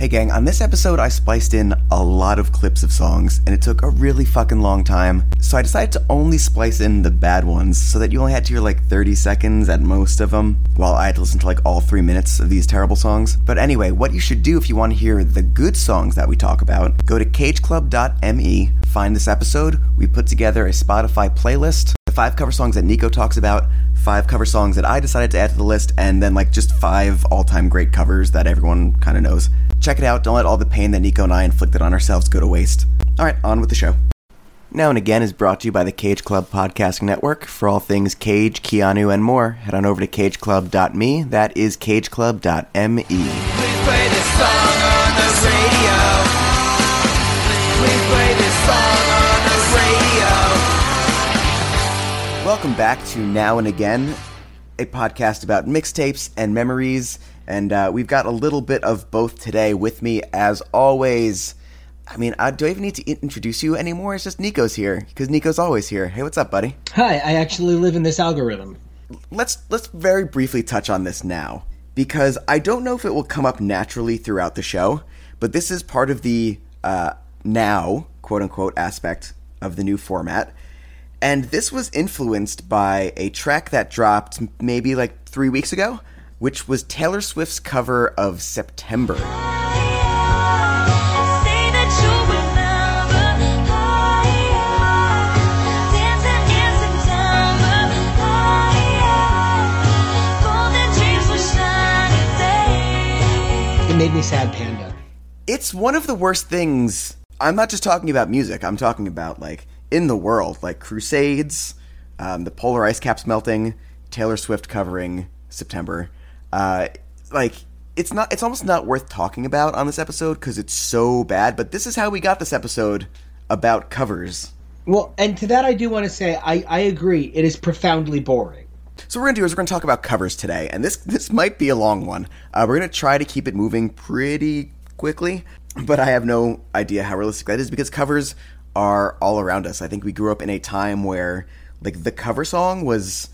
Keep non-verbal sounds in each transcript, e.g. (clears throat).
Hey gang, on this episode I spliced in a lot of clips of songs, and it took a really fucking long time, so I decided to only splice in the bad ones so that you only had to hear like 30 seconds at most of them, while I had to listen to like all three minutes of these terrible songs. But anyway, what you should do if you want to hear the good songs that we talk about, go to cageclub.me, find this episode, we put together a Spotify playlist, the five cover songs that Nico talks about, five cover songs that I decided to add to the list, and then like just five all time great covers that everyone kind of knows. Check it out. Don't let all the pain that Nico and I inflicted on ourselves go to waste. All right, on with the show. Now and Again is brought to you by the Cage Club Podcasting Network. For all things Cage, Keanu, and more, head on over to cageclub.me. That is cageclub.me. Welcome back to Now and Again, a podcast about mixtapes and memories. And uh, we've got a little bit of both today with me, as always. I mean, uh, do I even need to introduce you anymore? It's just Nico's here because Nico's always here. Hey, what's up, buddy? Hi, I actually live in this algorithm. let's let's very briefly touch on this now because I don't know if it will come up naturally throughout the show, but this is part of the uh, now quote unquote aspect of the new format. And this was influenced by a track that dropped maybe like three weeks ago, which was Taylor Swift's cover of September. Say that you'll remember, dancing in September, golden dreams were shining day. It made me sad, Panda. It's one of the worst things. I'm not just talking about music. I'm talking about like in the world, like Crusades, um, the polar ice caps melting, Taylor Swift covering September. Uh, like it's not. It's almost not worth talking about on this episode because it's so bad. But this is how we got this episode about covers. Well, and to that I do want to say I, I agree. It is profoundly boring. So what we're gonna do is we're gonna talk about covers today, and this this might be a long one. Uh, we're gonna try to keep it moving pretty quickly, but I have no idea how realistic that is because covers are all around us. I think we grew up in a time where like the cover song was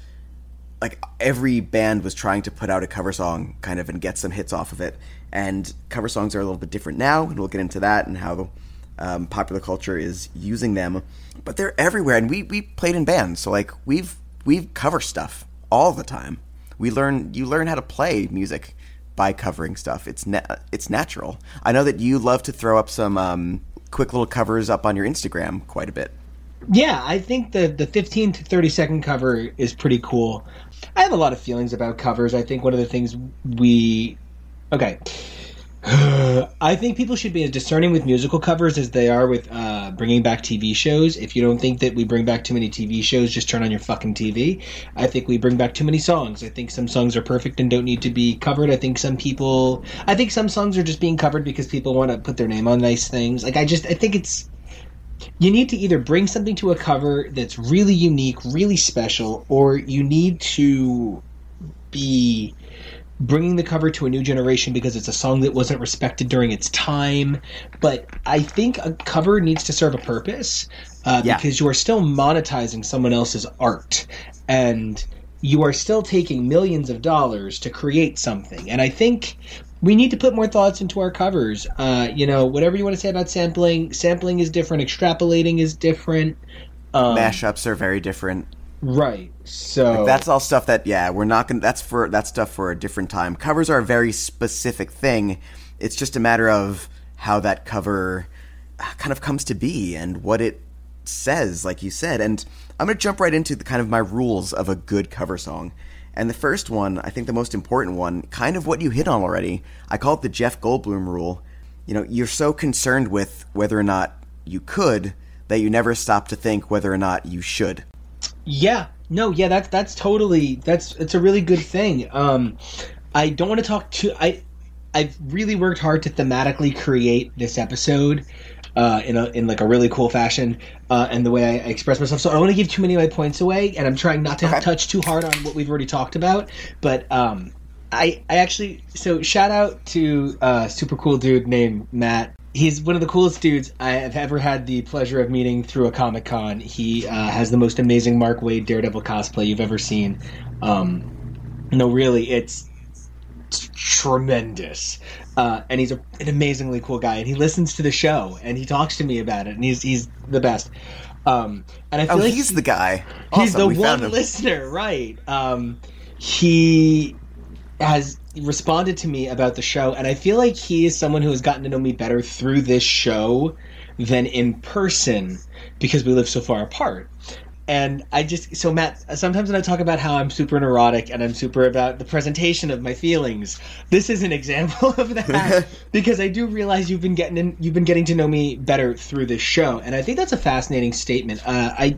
like every band was trying to put out a cover song kind of and get some hits off of it. And cover songs are a little bit different now, and we'll get into that and how um, popular culture is using them. But they're everywhere, and we we played in bands, so like we've we've cover stuff all the time. We learn you learn how to play music by covering stuff. It's na- it's natural. I know that you love to throw up some um, quick little covers up on your Instagram quite a bit. Yeah, I think the the 15 to 30 second cover is pretty cool. I have a lot of feelings about covers. I think one of the things we okay. (sighs) I think people should be as discerning with musical covers as they are with uh, bringing back TV shows. If you don't think that we bring back too many TV shows, just turn on your fucking TV. I think we bring back too many songs. I think some songs are perfect and don't need to be covered. I think some people, I think some songs are just being covered because people want to put their name on nice things. Like I just, I think it's you need to either bring something to a cover that's really unique, really special, or you need to be bringing the cover to a new generation because it's a song that wasn't respected during its time. But I think a cover needs to serve a purpose uh, Yeah. because you are still monetizing someone else's art and you are still taking millions of dollars to create something. And I think we need to put more thoughts into our covers. Uh, you know, whatever you want to say about sampling, sampling is different, extrapolating is different. Um, Mashups are very different. Right. So That's all stuff that yeah, we're not gonna. That's for that stuff for a different time. Covers are a very specific thing. It's just a matter of how that cover uh, kind of comes to be and what it says, like you said. And I'm gonna jump right into the kind of my rules of a good cover song. And the first one, I think the most important one, kind of what you hit on already. I call it the Jeff Goldblum rule. You know, you're so concerned with whether or not you could that you never stop to think whether or not you should. Yeah, no, yeah, that's that's totally that's it's a really good thing. Um, I don't want to talk too. I I've really worked hard to thematically create this episode uh, in a in like a really cool fashion, uh, and the way I express myself. So I don't want to give too many of my points away, and I'm trying not to Okay. touch too hard on what we've already talked about. But um, I I actually so shout out to a super cool dude named Matt. He's one of the coolest dudes I have ever had the pleasure of meeting through a Comic Con. He uh, has the most amazing Mark Waid Daredevil cosplay you've ever seen. Um, no, really, it's tremendous. uh, and he's a, an amazingly cool guy, and he listens to the show and he talks to me about it, and he's he's the best. Um, and I feel Oh, like he's he- the guy. He's the one listener, right? Um, he has responded to me about the show, and I feel like he is someone who has gotten to know me better through this show than in person because we live so far apart. And I just so Matt. Sometimes when I talk about how I'm super neurotic and I'm super about the presentation of my feelings, this is an (laughs) example of that (laughs) because I do realize you've been getting in, you've been getting to know me better through this show, and I think that's a fascinating statement. Uh, I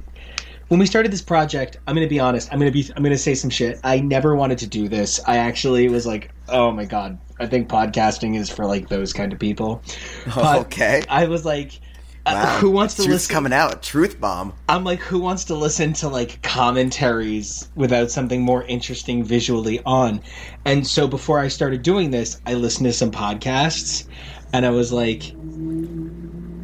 when we started this project, I'm going to be honest. I'm going to be. I'm going to say some shit. I never wanted to do this. I actually was like, oh my god. I think podcasting is for like those kind of people. (laughs) But okay. I was like, uh, Wow. who wants to Truth's listen? coming out. Truth bomb. I'm like, who wants to listen to like commentaries without something more interesting visually on? And so before I started doing this, I listened to some podcasts, and I was like,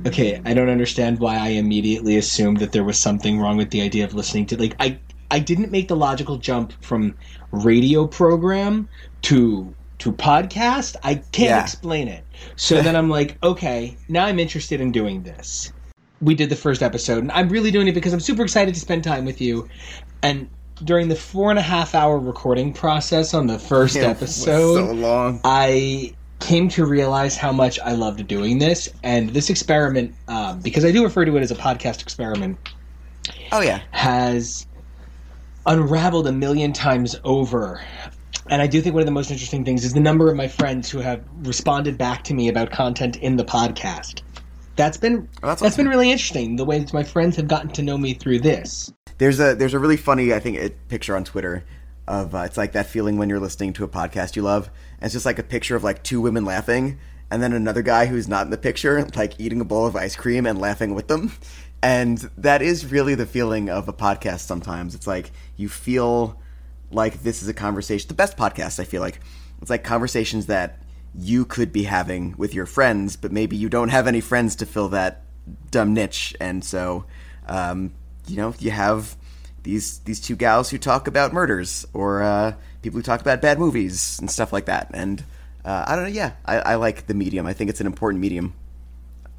okay, I don't understand why I immediately assumed that there was something wrong with the idea of listening to like I I didn't make the logical jump from radio program to to podcast. I can't Yeah. explain it. So then I'm like, (laughs) okay, now I'm interested in doing this. We did the first episode, and I'm really doing it because I'm super excited to spend time with you. And during the four and a half hour recording process on the first (laughs) was episode, so long. I came to realize how much I loved doing this, and this experiment, um, because I do refer to it as a podcast experiment, Oh yeah. has unraveled a million times over. And I do think one of the most interesting things is the number of my friends who have responded back to me about content in the podcast. That's been Oh, that's that's awesome. been really interesting. The way that my friends have gotten to know me through this. There's a there's a really funny I think it, picture on Twitter of uh, it's like that feeling when you're listening to a podcast you love. And it's just like a picture of like two women laughing, and then another guy who's not in the picture (laughs) like eating a bowl of ice cream and laughing with them. And that is really the feeling of a podcast. Sometimes it's like you feel like this is a conversation. The best podcast I feel like it's like conversations that you could be having with your friends, but maybe you don't have any friends to fill that dumb niche, and so um, you know you have these these two gals who talk about murders or uh, people who talk about bad movies and stuff like that. And uh, I don't know. Yeah, I, I like the medium. I think it's an important medium.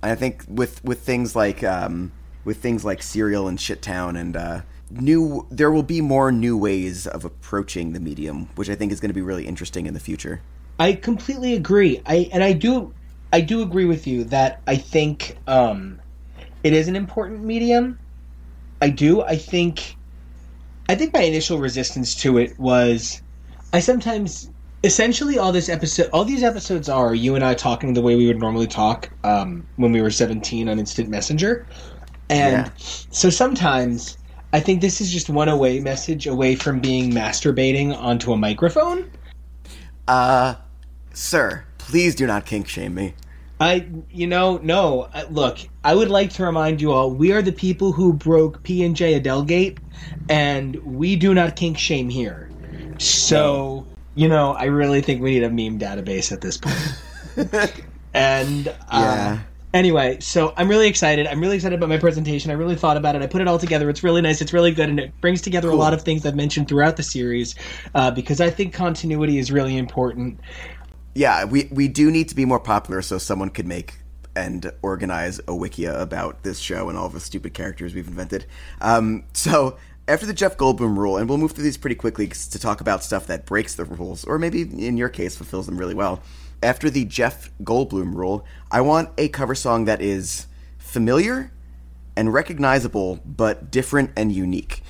I think with with things like um, with things like Serial and Shittown and uh, new, there will be more new ways of approaching the medium, which I think is going to be really interesting in the future. I completely agree. I and I do I do agree with you that I think um, it is an important medium. I do. I think I think my initial resistance to it was I sometimes essentially all this episode all these episodes are you and I talking the way we would normally talk um, when we were 17 on instant messenger. And Yeah. so sometimes I think this is just one away message away from being masturbating onto a microphone. Uh, sir, please do not kink shame me. I, you know, no. Look, I would like to remind you all: we are the people who broke P and J Adelgate, and we do not kink shame here. So, you know, I really think we need a meme database at this point. (laughs) and uh, Yeah. anyway, so I'm really excited. I'm really excited about my presentation. I really thought about it. I put it all together. It's really nice. It's really good, and it brings together a lot of things I've mentioned throughout the series uh, because I think continuity is really important. Yeah, we we do need to be more popular so someone could make and organize a wikia about this show and all the stupid characters we've invented. Um, so after the Jeff Goldblum rule, and we'll move through these pretty quickly to talk about stuff that breaks the rules, or maybe in your case fulfills them really well. After the Jeff Goldblum rule, I want a cover song that is familiar and recognizable, but different and unique.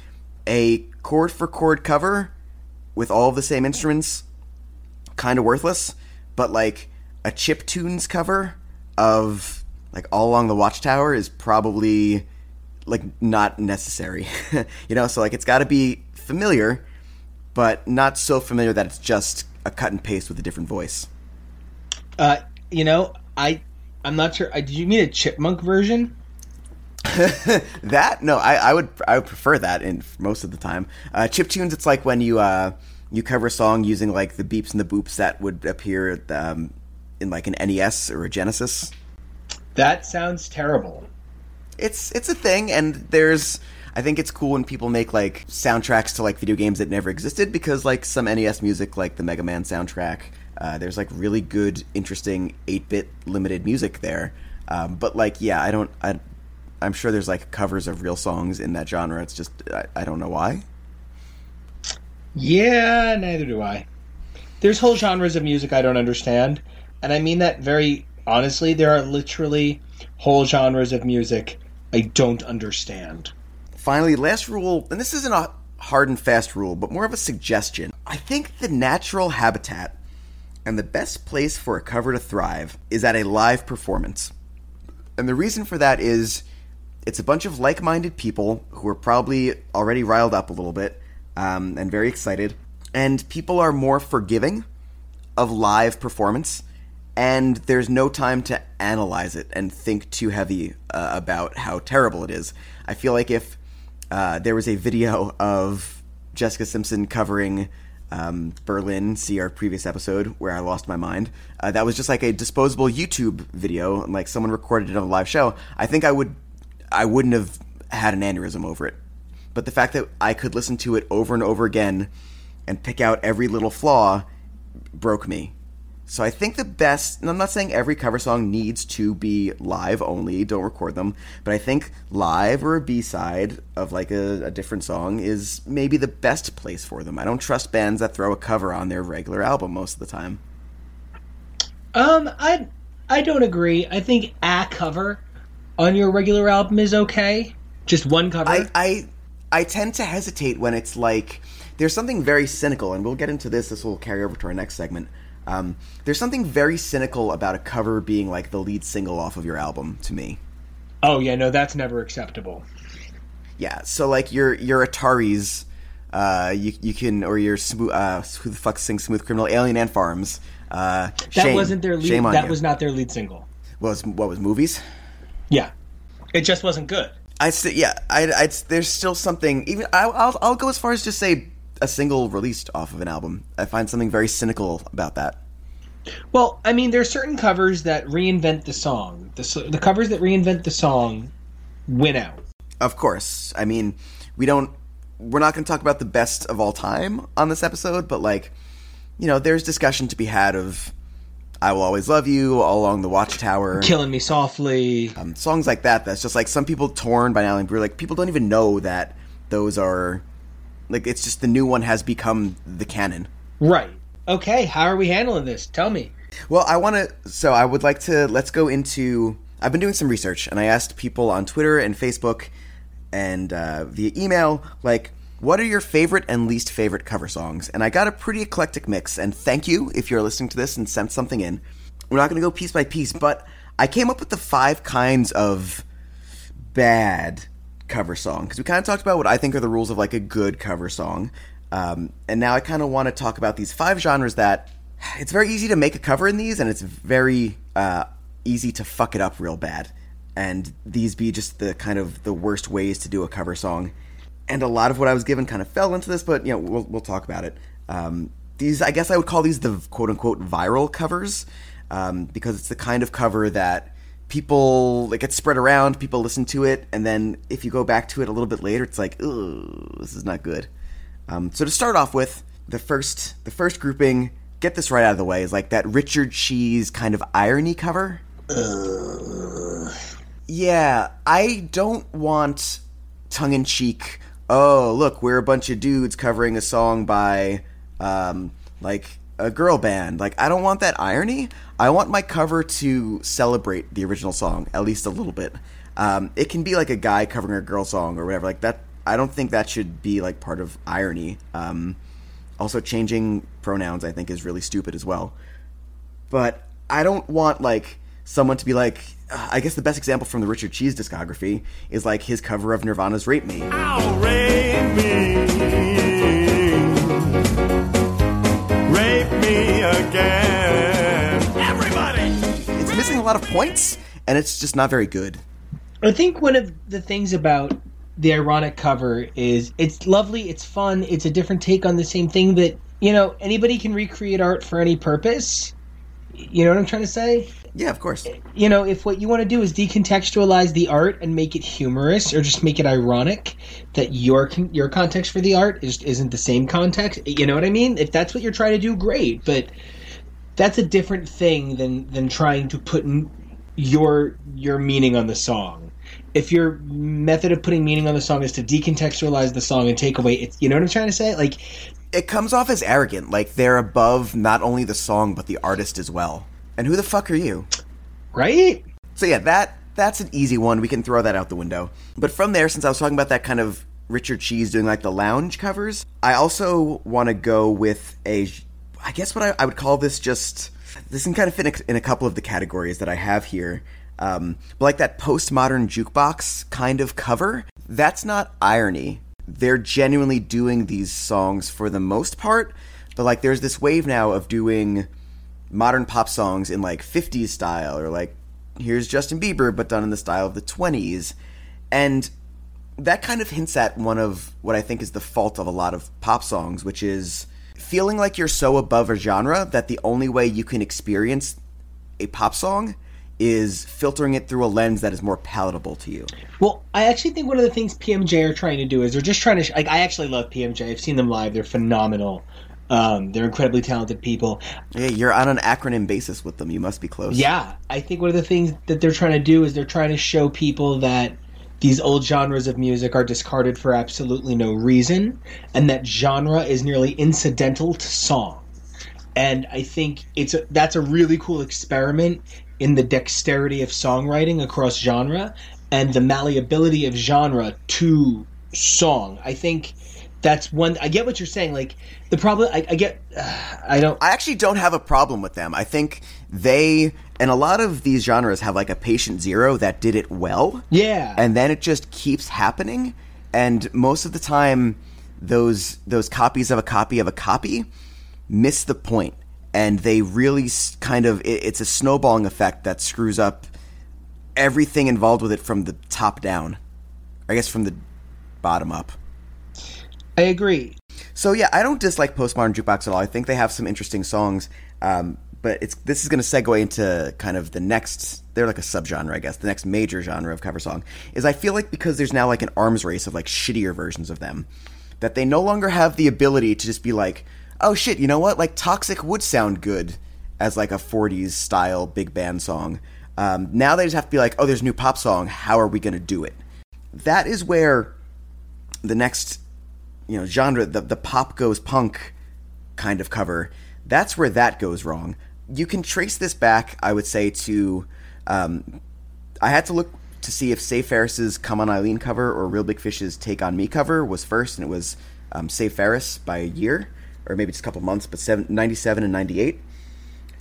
A chord for chord cover with all the same instruments kind of worthless, but like a chip tunes cover of like all along the watchtower is probably like not necessary. (laughs) you know, so like it's got to be familiar, but not so familiar that it's just a cut and paste with a different voice. Uh, you know, I I'm not sure. I, did you mean a chipmunk version? (laughs) that no, I, I would I would prefer that in most of the time. Uh, chip tunes, it's like when you uh, you cover a song using like the beeps and the boops that would appear um, in like an NES or a Genesis. That sounds terrible. it's it's a thing and there's I think it's cool when people make like soundtracks to like video games that never existed because like some NES music like the Mega Man soundtrack Uh, there's like really good, interesting 8-bit limited music there. Um, but like, yeah, I don't. I, I'm sure there's like covers of real songs in that genre. It's just I, I don't know why. Yeah, neither do I. There's whole genres of music I don't understand, and I mean that very honestly. There are literally whole genres of music I don't understand. Finally, last rule, and this isn't a hard and fast rule, but more of a suggestion. I think the natural habitat and the best place for a cover to thrive is at a live performance. And the reason for that is it's a bunch of like minded people who are probably already riled up a little bit um, and very excited. And people are more forgiving of live performance. And there's no time to analyze it and think too heavy uh, about how terrible it is. I feel like if uh, there was a video of Jessica Simpson covering um, Berlin, see our previous episode where I lost my mind. Uh, that was just like a disposable YouTube video, like someone recorded it on a live show. I think I would, I wouldn't have had an aneurysm over it. But the fact that I could listen to it over and over again and pick out every little flaw broke me. So I think the best, and I'm not saying every cover song needs to be live only, don't record them, but I think live or a B-side of like a, a different song is maybe the best place for them. I don't trust bands that throw a cover on their regular album most of the time. Um, I I don't agree. I think a cover on your regular album is okay. Just one cover. I, I I tend to hesitate when it's like there's something very cynical, and we'll get into this. This will carry over to our next segment. Um, there's something very cynical about a cover being like the lead single off of your album to me. oh yeah, no, that's never acceptable. Yeah, so like your your Ataris, uh, you you can or your smooth uh, who the fuck sings Smooth Criminal, Alien Ant Farms. Uh, That shame. wasn't their lead. Shame on That you. was not their lead single. What was what was movies? Yeah, it just wasn't good. I st- yeah, I, I there's still something. Even I, I'll I'll go as far as just say a single released off of an album. I find something very cynical about that. Well, I mean, there's certain covers that reinvent the song. The the covers that reinvent the song win out. Of course, I mean we don't. We're not going to talk about the best of all time on this episode, but like, you know, there's discussion to be had of "I Will Always Love You," "All Along the Watchtower," Killing Me Softly. um, songs like that. That's just like some people torn by and we're like people don't even know that those are like it's just the new one has become the canon. Right. Okay, how are we handling this? Tell me. Well, I want to. So I would like to. Let's go into. I've been doing some research, and I asked people on Twitter and Facebook, and uh, via email, like, what are your favorite and least favorite cover songs? And I got a pretty eclectic mix. And thank you if you're listening to this and sent something in. We're not going to go piece by piece, but I came up with the five kinds of bad cover song because we kind of talked about what I think are the rules of like a good cover song. Um, and now I kind of want to talk about these five genres that it's very easy to make a cover in these, and it's very uh, easy to fuck it up real bad. And these be just the kind of the worst ways to do a cover song. And a lot of what I was given kind of fell into this, but you know we'll we'll talk about it. Um, these I guess I would call these the quote unquote viral covers um, because it's the kind of cover that people like it's spread around, people listen to it, and then if you go back to it a little bit later, it's like, ooh, this is not good. Um, so to start off with, the first the first grouping, get this right out of the way, is like that Richard Cheese kind of irony cover. Yeah, I don't want tongue in cheek. Oh, look, we're a bunch of dudes covering a song by um, like a girl band. Like, I don't want that irony. I want my cover to celebrate the original song at least a little bit. Um, it can be like a guy covering a girl song or whatever. Like that. I don't think that should be like part of irony. Um, also, changing pronouns I think is really stupid as well but I don't want like someone to be like. uh, I guess the best example from the Richard Cheese discography is like his cover of Nirvana's "Rape Me." Rape me. Rape me again. Everybody! It's missing a lot of points, and it's just not very good. I think one of the things about the ironic cover is it's lovely, it's fun, it's a different take on the same thing, but you know, anybody can recreate art for any purpose. You know what I'm trying to say? Yeah, of course. You know, if what you want to do is decontextualize the art and make it humorous or just make it ironic that your your context for the art is isn't the same context, you know what I mean? If that's what you're trying to do, great, but that's a different thing than than trying to put your your meaning on the song. If your method of putting meaning on the song is to decontextualize the song and take away it, you know what I'm trying to say? Like It comes off as arrogant, like they're above not only the song but the artist as well. And who the fuck are you? right? So yeah, that that's an easy one. We can throw that out the window. But from there, since I was talking about that kind of Richard Cheese doing like the lounge covers, I also want to go with a, I guess what I, I would call this just this can kind of fit in a, in a couple of the categories that I have here. Um, but like that postmodern jukebox kind of cover, that's not irony. They're genuinely doing these songs for the most part, but like there's this wave now of doing modern pop songs in like 50s style or like here's Justin Bieber but done in the style of the 20s and that kind of hints at one of what I think is the fault of a lot of pop songs which is feeling like you're so above a genre that the only way you can experience a pop song is filtering it through a lens that is more palatable to you. Well, I actually think one of the things PMJ are trying to do is they're just trying to. Sh- like, I actually love PMJ. I've seen them live. They're phenomenal. Um, they're incredibly talented people. Yeah, you're on an acronym basis with them. You must be close. Yeah, I think one of the things that they're trying to do is they're trying to show people that these old genres of music are discarded for absolutely no reason, and that genre is nearly incidental to song. And I think it's a, that's a really cool experiment in the dexterity of songwriting across genre and the malleability of genre to song. I think that's one. I get what you're saying. Like the problem, I, I get. Uh, I don't. I actually don't have a problem with them. I think they and a lot of these genres have like a patient zero that did it well. Yeah. And then it just keeps happening and most of the time those those copies of a copy of a copy miss the point and they really kind of it, it's a snowballing effect that screws up everything involved with it from the top down. I guess from the bottom up. I agree. So yeah, I don't dislike postmodern jukebox at all. I think they have some interesting songs. Um, but it's this is going to segue into kind of the next. They're like a subgenre, I guess. The next major genre of cover song is I feel like because there's now like an arms race of like shittier versions of them, that they no longer have the ability to just be like, oh shit, you know what? Like Toxic would sound good as like a '40s style big band song. Um, now they just have to be like, oh, there's a new pop song. How are we going to do it? That is where the next you know genre the the pop goes punk kind of cover that's where that goes wrong. You can trace this back i would say to um, i had to look to see if Save Ferris's come on eileen cover or Reel Big Fish's take on me cover was first and it was um, Ferris by a year or maybe just a couple months but seven, 97 and 98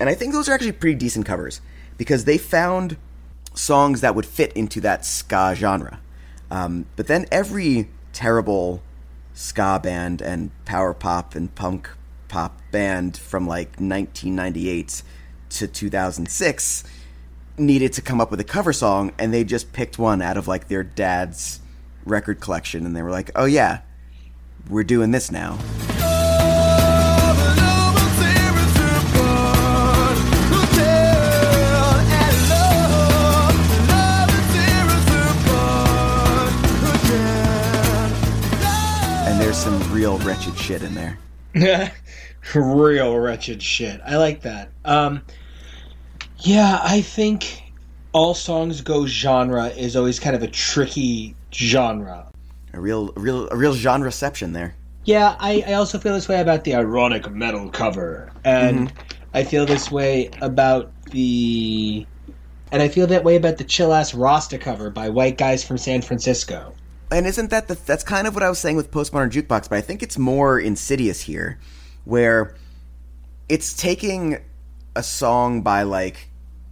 and i think those are actually pretty decent covers because they found songs that would fit into that ska genre. Um, but then every terrible ska band and power pop and punk pop band from like 1998 to 2006 needed to come up with a cover song and they just picked one out of like their dad's record collection and they were like oh yeah we're doing this now real wretched shit in there (laughs) Real wretched shit. I like that. Um, yeah, I think all songs go genre is always kind of a tricky genre. a real a real a real genreception there Yeah, I, I also feel this way about the ironic metal cover, and I feel this way about the, and I feel that way about the chill ass Rasta cover by white guys from San Francisco. And isn't that the, that's kind of what I was saying with postmodern jukebox, but I think it's more insidious here, where it's taking a song by like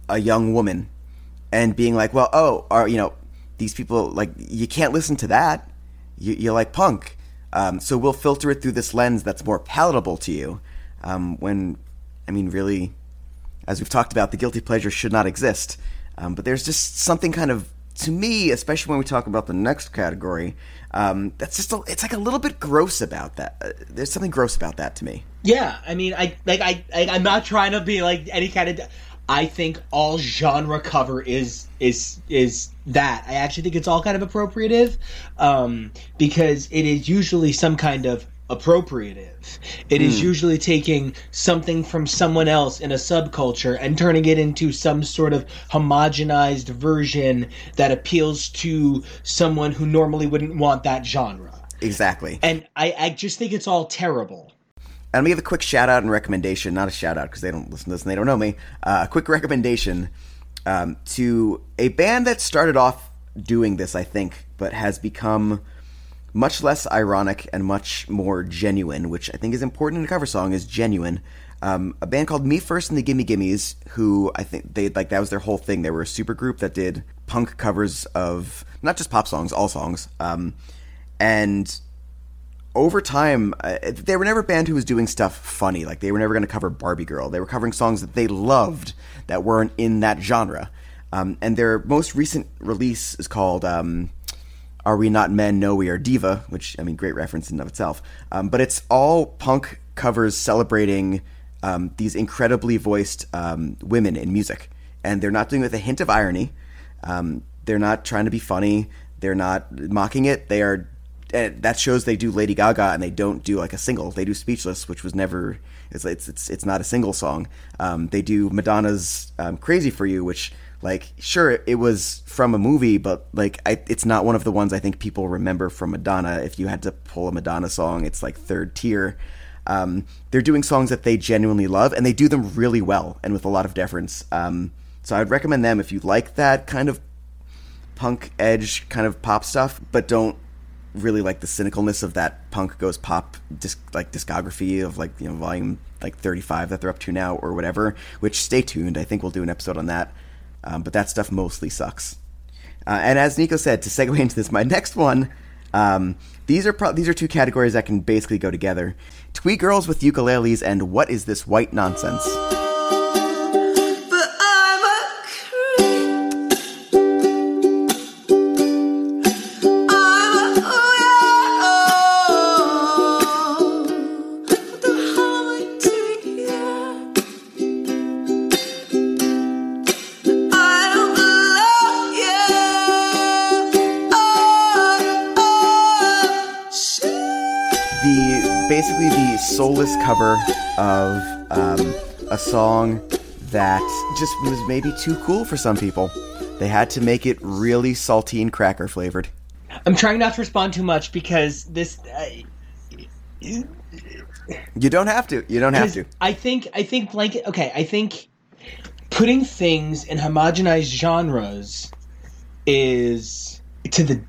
a young woman and being like, well, oh, are you know these people like you can't listen to that, you, you like punk, um, so we'll filter it through this lens that's more palatable to you. Um, when I mean, really, as we've talked about, the guilty pleasure should not exist. Um, but there's just something kind of, to me, especially when we talk about the next category, um, that's just a, it's like a little bit gross about that. Uh, there's something gross about that to me. Yeah, I mean, I like I, I I'm not trying to be like any kind of. I think all genre cover is is is that. I actually think it's all kind of appropriative, um, because it is usually some kind of appropriative. It is usually taking something from someone else in a subculture and turning it into some sort of homogenized version that appeals to someone who normally wouldn't want that genre. Exactly. And I, I just think it's all terrible. And I'm gonna give a quick shout out and recommendation, not a shout out because they don't listen to this and they don't know me. Uh, a quick recommendation um, to a band that started off doing this, I think, but has become much less ironic and much more genuine, which I think is important in a cover song. Is genuine. Um, a band called Me First and the Gimme Gimmes, who I think they like that was their whole thing. They were a super group that did punk covers of not just pop songs, all songs. Um, and over time, uh, they were never a band who was doing stuff funny. Like they were never going to cover Barbie Girl. They were covering songs that they loved that weren't in that genre. Um, and their most recent release is called um, "Are We Not Men? No, We Are Diva," which I mean, great reference in of itself. Um, but it's all punk covers celebrating um, these incredibly voiced um, women in music, and they're not doing it with a hint of irony. Um, they're not trying to be funny. They're not mocking it. They are and that shows they do Lady Gaga and they don't do like a single. They do Speechless, which was never it's it's it's, it's not a single song. Um, they do Madonna's um, Crazy for You, which like sure it was from a movie, but like I, it's not one of the ones I think people remember from Madonna. If you had to pull a Madonna song, it's like third tier. Um, they're doing songs that they genuinely love, and they do them really well and with a lot of deference. Um, so I'd recommend them if you like that kind of punk edge kind of pop stuff, but don't really like the cynicalness of that punk goes pop disc, like discography of like you know volume like 35 that they're up to now or whatever which stay tuned i think we'll do an episode on that um, but that stuff mostly sucks. Uh, and as nico said to segue into this my next one um, these are pro- these are two categories that can basically go together. Twee girls with ukuleles and what is this white nonsense soulless cover of um, a song that just was maybe too cool for some people. They had to make it really saltine cracker flavored. I'm trying not to respond too much because this. Uh, You don't have to. You don't have to. I think I think blanket. Okay, I think putting things in homogenized genres is to the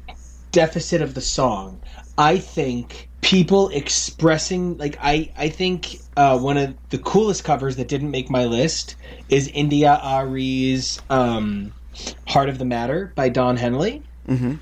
deficit of the song. I think people expressing like I I think uh, one of the coolest covers that didn't make my list is India.Arie's um, "Heart of the Matter" by Don Henley.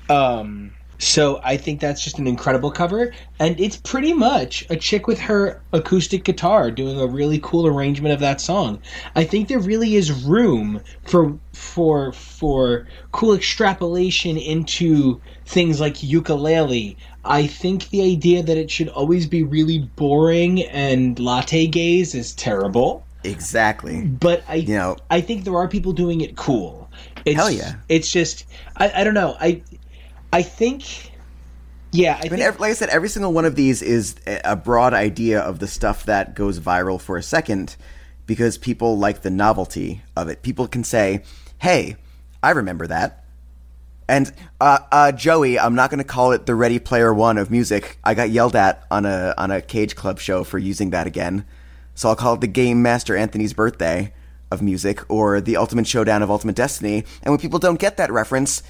Um, so I think that's just an incredible cover, and it's pretty much a chick with her acoustic guitar doing a really cool arrangement of that song. I think there really is room for for for cool extrapolation into things like ukulele. I think the idea that it should always be really boring and latte gaze is terrible. Exactly. But I You know- I think there are people doing it cool. It's, Hell yeah. It's just I, I don't know. I I think yeah, I, I mean, think like I said, every single one of these is a broad idea of the stuff that goes viral for a second because people like the novelty of it. People can say, hey, I remember that. And uh, uh, Joey, I'm not going to call it the Ready Player One of music. I got yelled at on a on a Cage Club show for using that again, so I'll call it the Game Master Anthony's Birthday of music or the Ultimate Showdown of Ultimate Destiny. And when people don't get that reference,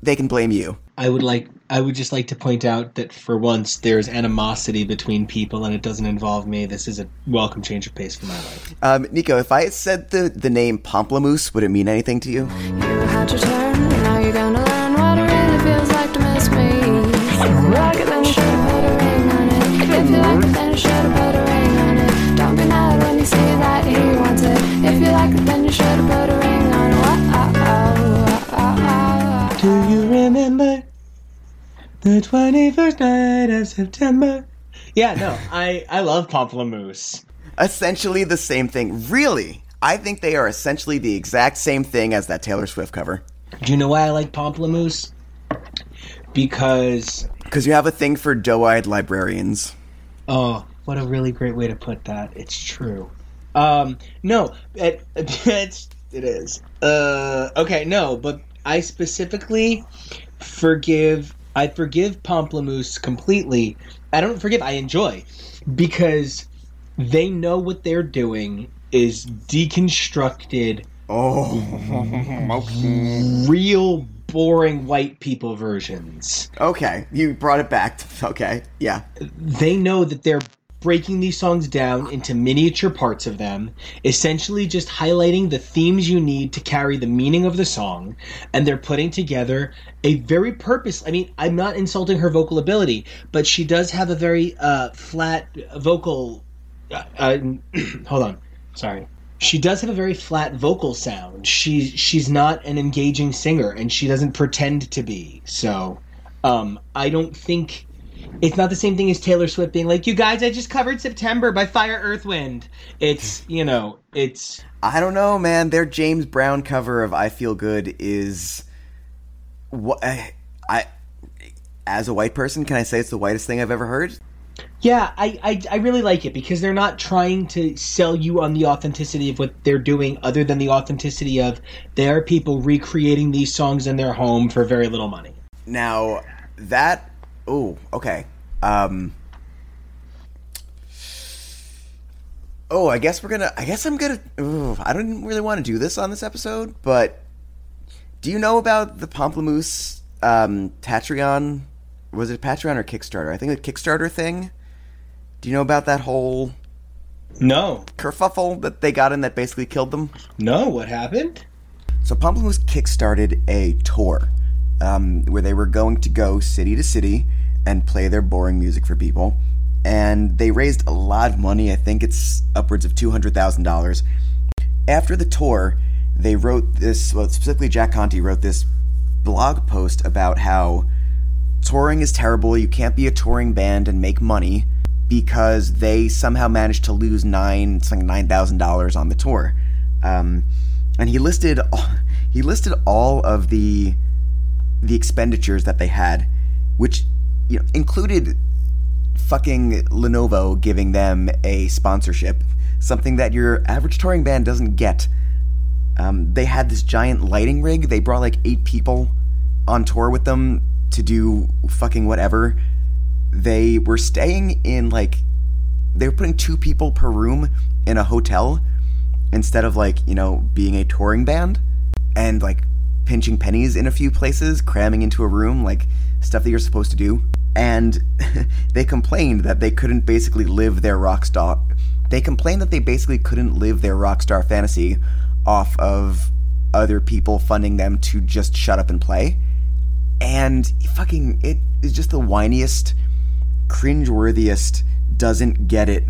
they can blame you. I would like I would just like to point out that for once there's animosity between people and it doesn't involve me. This is a welcome change of pace for my life. Um, Nico, if I said the the name Pomplamoose, would it mean anything to you? You like it, then you should've put a ring on it. Don't be mad when you see that he wants it. If you like it, then you should've put a ring on it. Whoa, Do you remember the 21st night of September? Yeah, no, I I love Pomplamoose. Essentially the same thing. Really, I think they are essentially the exact same thing as that Taylor Swift cover. Do you know why I like Pomplamoose? Because Because you have a thing for doe-eyed librarians. Oh, what a really great way to put that. It's true. Um, no, it, (laughs) it's it is. Uh, okay, no, but I specifically forgive. I forgive Pomplamoose completely. I don't forgive. I enjoy because they know what they're doing is deconstructed, Oh, (laughs) real boring white people versions. okay. You brought it back. To, okay, yeah. they know that they're breaking these songs down into miniature parts of them, essentially just highlighting the themes you need to carry the meaning of the song, and they're putting together a very purpose. I mean, I'm not insulting her vocal ability, but she does have a very uh, flat vocal. Uh, uh, (clears throat) hold on, sorry. She does have a very flat vocal sound. She's she's not an engaging singer, and she doesn't pretend to be. So, um, I don't think it's not the same thing as Taylor Swift being like, "You guys, I just covered September by Fire Earth Wind." It's you know, it's I don't know, man. Their James Brown cover of "I Feel Good" is what I, I as a white person can I say it's the whitest thing I've ever heard. Yeah, I, I I really like it because they're not trying to sell you on the authenticity of what they're doing, other than the authenticity of there are people recreating these songs in their home for very little money. Now that oh okay um oh I guess we're gonna I guess I'm gonna ooh, I don't really want to do this on this episode but do you know about the Pomplamoose um Patreon was it Patreon or Kickstarter I think the Kickstarter thing do you know about that whole No, kerfuffle that they got in that basically killed them no, what happened? So Pomplamoose kickstarted a tour um, where they were going to go city to city and play their boring music for people. And they raised a lot of money. I think it's upwards of $200,000. After the tour, they wrote this, well, specifically Jack Conte wrote this blog post about how touring is terrible. You can't be a touring band and make money because they somehow managed to lose nine, something nine thousand dollars on the tour. Um, and he listed (laughs) he listed all of the the expenditures that they had, which you know included fucking Lenovo giving them a sponsorship, something that your average touring band doesn't get. Um, they had this giant lighting rig. They brought like eight people on tour with them to do fucking whatever. They were staying in like they were putting two people per room in a hotel instead of like you know being a touring band and like pinching pennies in a few places cramming into a room like stuff that you're supposed to do and (laughs) they complained that they couldn't basically live their rock star they complained that they basically couldn't live their rock star fantasy off of other people funding them to just shut up and play and fucking it is just the whiniest cringeworthiest doesn't get it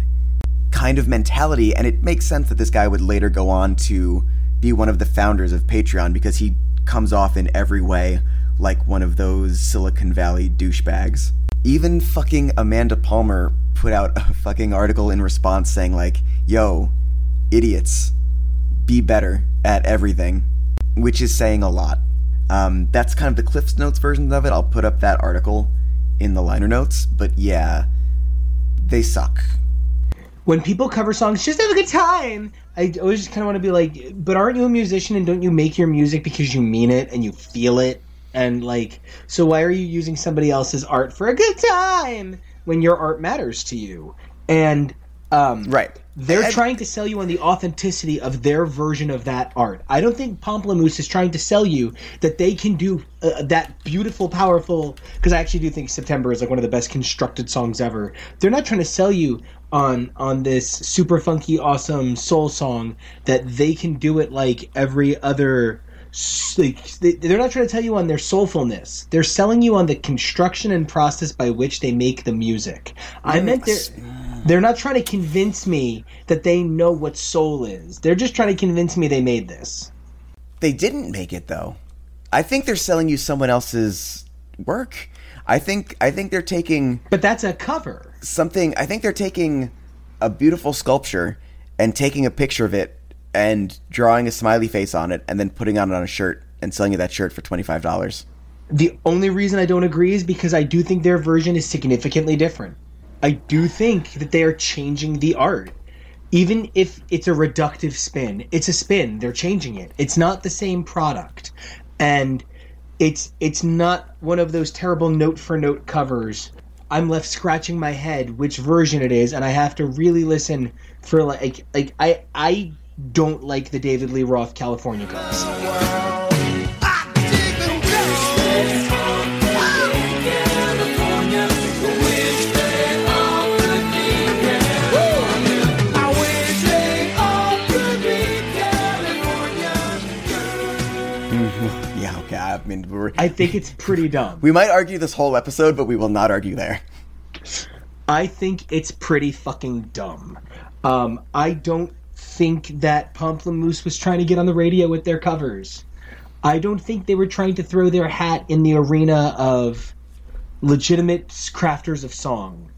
kind of mentality, and it makes sense that this guy would later go on to be one of the founders of Patreon because he comes off in every way like one of those Silicon Valley douchebags. Even fucking Amanda Palmer put out a fucking article in response saying like, "Yo, idiots, be better at everything," which is saying a lot. Um, that's kind of the Cliff's Notes version of it. I'll put up that article in the liner notes, but yeah, they suck. when people cover songs, just have a good time. I always just kind of want to be like, but aren't you a musician and don't you make your music because you mean it and you feel it? And like, so why are you using somebody else's art for a good time when your art matters to you? And um, Right. They're And- trying to sell you on the authenticity of their version of that art. I don't think Pomplamoose is trying to sell you that they can do uh, that beautiful, powerful. Because I actually do think September is like one of the best constructed songs ever. They're not trying to sell you on on this super funky, awesome soul song that they can do it like every other. Like, they- they're not trying to tell you on their soulfulness. They're selling you on the construction and process by which they make the music. I meant they're they're not trying to convince me that they know what soul is. They're just trying to convince me they made this. They didn't make it though. I think they're selling you someone else's work. I think I think they're taking But that's a cover. something I think they're taking a beautiful sculpture and taking a picture of it and drawing a smiley face on it and then putting on it on a shirt and selling you that shirt for $25. The only reason I don't agree is because I do think their version is significantly different. I do think that they are changing the art. Even if it's a reductive spin, it's a spin. They're changing it. It's not the same product. And it's it's not one of those terrible note for note covers. I'm left scratching my head which version it is and I have to really listen for like like I I don't like the David Lee Roth California covers. (laughs) Yeah, okay. I mean, we're, I think it's pretty dumb. we might argue this whole episode, but we will not argue there. I think it's pretty fucking dumb. Um, I don't think that Pomplamoose was trying to get on the radio with their covers. I don't think they were trying to throw their hat in the arena of legitimate crafters of song.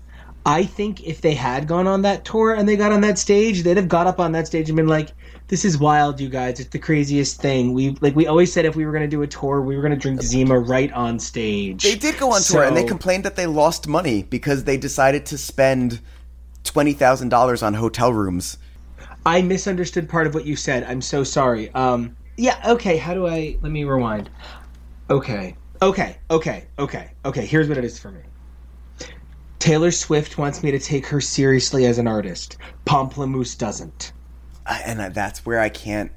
I think if they had gone on that tour and they got on that stage, they'd have got up on that stage and been like, "This is wild, you guys! It's the craziest thing." We like we always said if we were going to do a tour, we were going to drink Zima right on stage. They did go on tour, and they complained that they lost money because they decided to spend twenty thousand dollars on hotel rooms. I misunderstood part of what you said. I'm so sorry. Um, yeah, okay. How do I? Let me rewind. Okay. Okay. Okay. Okay. Okay. Here's what it is for me. Taylor Swift wants me to take her seriously as an artist. Pomplamoose doesn't. And that's where I can't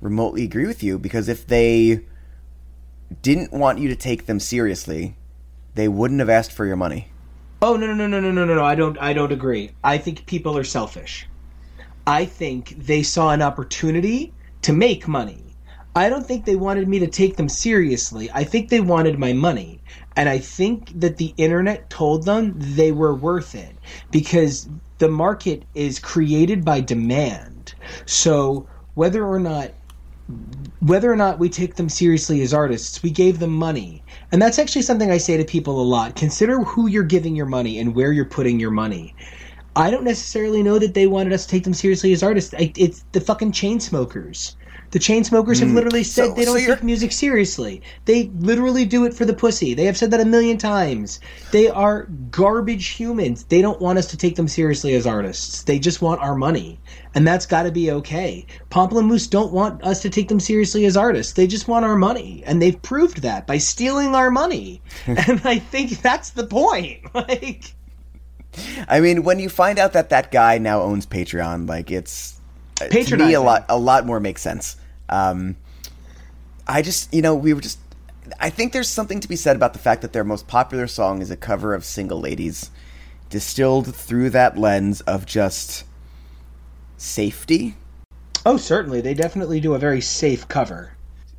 remotely agree with you because if they didn't want you to take them seriously, they wouldn't have asked for your money. Oh no no no no no no no! I don't I don't agree. I think people are selfish. I think they saw an opportunity to make money. I don't think they wanted me to take them seriously. I think they wanted my money. And I think that the internet told them they were worth it because the market is created by demand. So whether or not whether or not we take them seriously as artists, we gave them money. And that's actually something I say to people a lot. Consider who you're giving your money and where you're putting your money. I don't necessarily know that they wanted us to take them seriously as artists. I, it's the fucking Chainsmokers. The Chainsmokers have hmm. literally said So- they don't so take music seriously. They literally do it for the pussy. They have said that a million times. They are garbage humans. They don't want us to take them seriously as artists. They just want our money. And that's got to be okay. Pomplamoose don't want us to take them seriously as artists. They just want our money. And they've proved that by stealing our money. (laughs) and I think that's the point. (laughs) Like I mean, when you find out that that guy now owns Patreon, like it's uh, to me a lot a lot more makes sense. Um, I just you know we were just I think there's something to be said about the fact that their most popular song is a cover of "Single Ladies," distilled through that lens of just safety. Oh, certainly. They definitely do a very safe cover.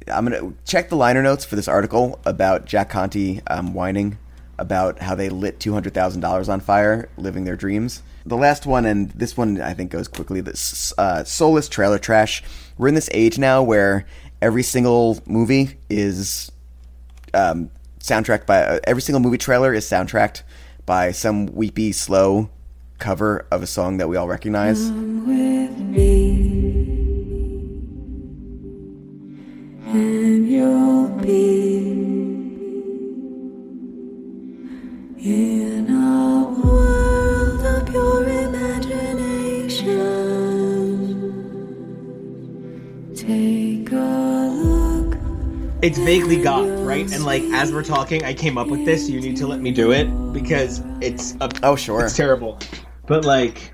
I'm gonna check the liner notes for this article about Jack Conte um, whining about how they lit two hundred thousand dollars on fire, living their dreams. The last one, and this one I think goes quickly. This uh, soulless trailer trash. We're in this age now where every single movie is um, soundtracked by uh, every single movie trailer is soundtracked by some weepy, slow cover of a song that we all recognize. and you'll be in a world of pure imagination. Take a look. It's vaguely goth, right? And like as we're talking, I came up with this. You need to let me do it because it's a, Oh, sure. it's terrible. But like,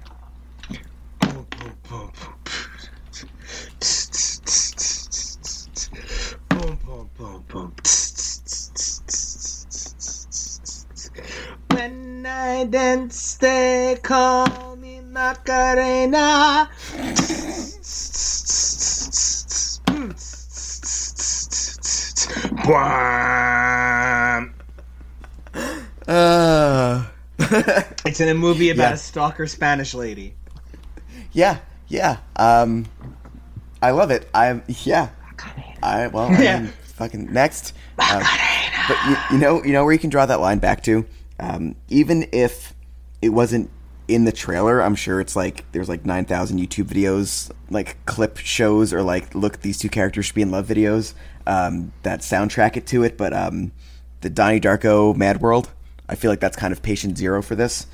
I dance, they call me Macarena. Bwam. Uh, It's in a movie about Yeah. a stalker Spanish lady. yeah, yeah. Um, I love it. I'm yeah. I well, I Yeah. mean, (laughs) fucking next. Um, but you, you know, you know where you can draw that line back to. Um, even if it wasn't in the trailer, I'm sure it's like there's like nine thousand YouTube videos, like clip shows, or like look these two characters should be in love videos um, that soundtrack it to it. But um, the Donnie Darko Mad World, I feel like that's kind of patient zero for this.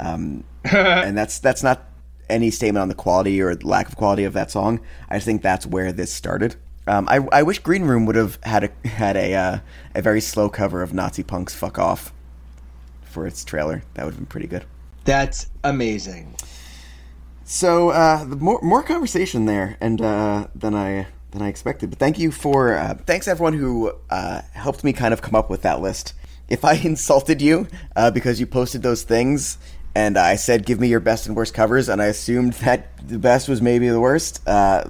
um, (laughs) and that's that's not any statement on the quality or lack of quality of that song. I just think that's where this started. Um, I, I wish Green Room would have had a had a uh, a very slow cover of Nazi Punk's "Fuck Off" for its trailer. That would have been pretty good. That's amazing. So uh, the more more conversation there, and uh, than I than I expected. But thank you for uh, thanks everyone who uh, helped me kind of come up with that list. If I (laughs) insulted you uh, because you posted those things, and I said give me your best and worst covers, and I assumed that the best was maybe the worst, uh,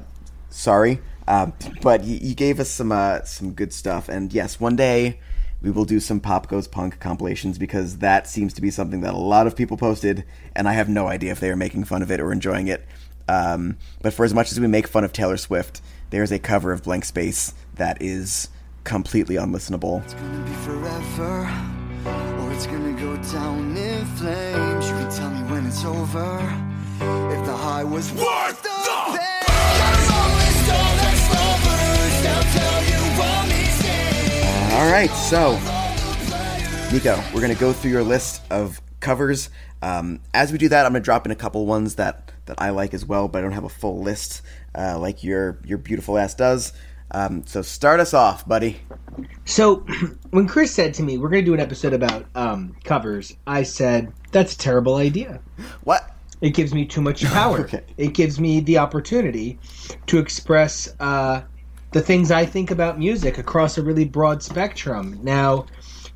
sorry. Um, but you, you gave us some uh, some good stuff, and yes, one day we will do some Pop Goes Punk compilations because that seems to be something that a lot of people posted, and I have no idea if they are making fun of it or enjoying it. Um, but for as much as we make fun of Taylor Swift, there's a cover of Blank Space that is completely unlistenable. It's gonna be forever, or it's gonna go down in flames. You can tell me when it's over. If the high was worth the pain. All right, so Nico, we're gonna go through your list of covers. Um, as we do that, I'm gonna drop in a couple ones that that I like as well, but I don't have a full list uh, like your your beautiful ass does. Um, so start us off, buddy. So, (clears throat) when Chris said to me, "We're going to do an episode about um, covers," I said, "That's a terrible idea. What? It gives me too much (laughs) power. Okay. It gives me the opportunity to express uh, the things I think about music across a really broad spectrum." Now,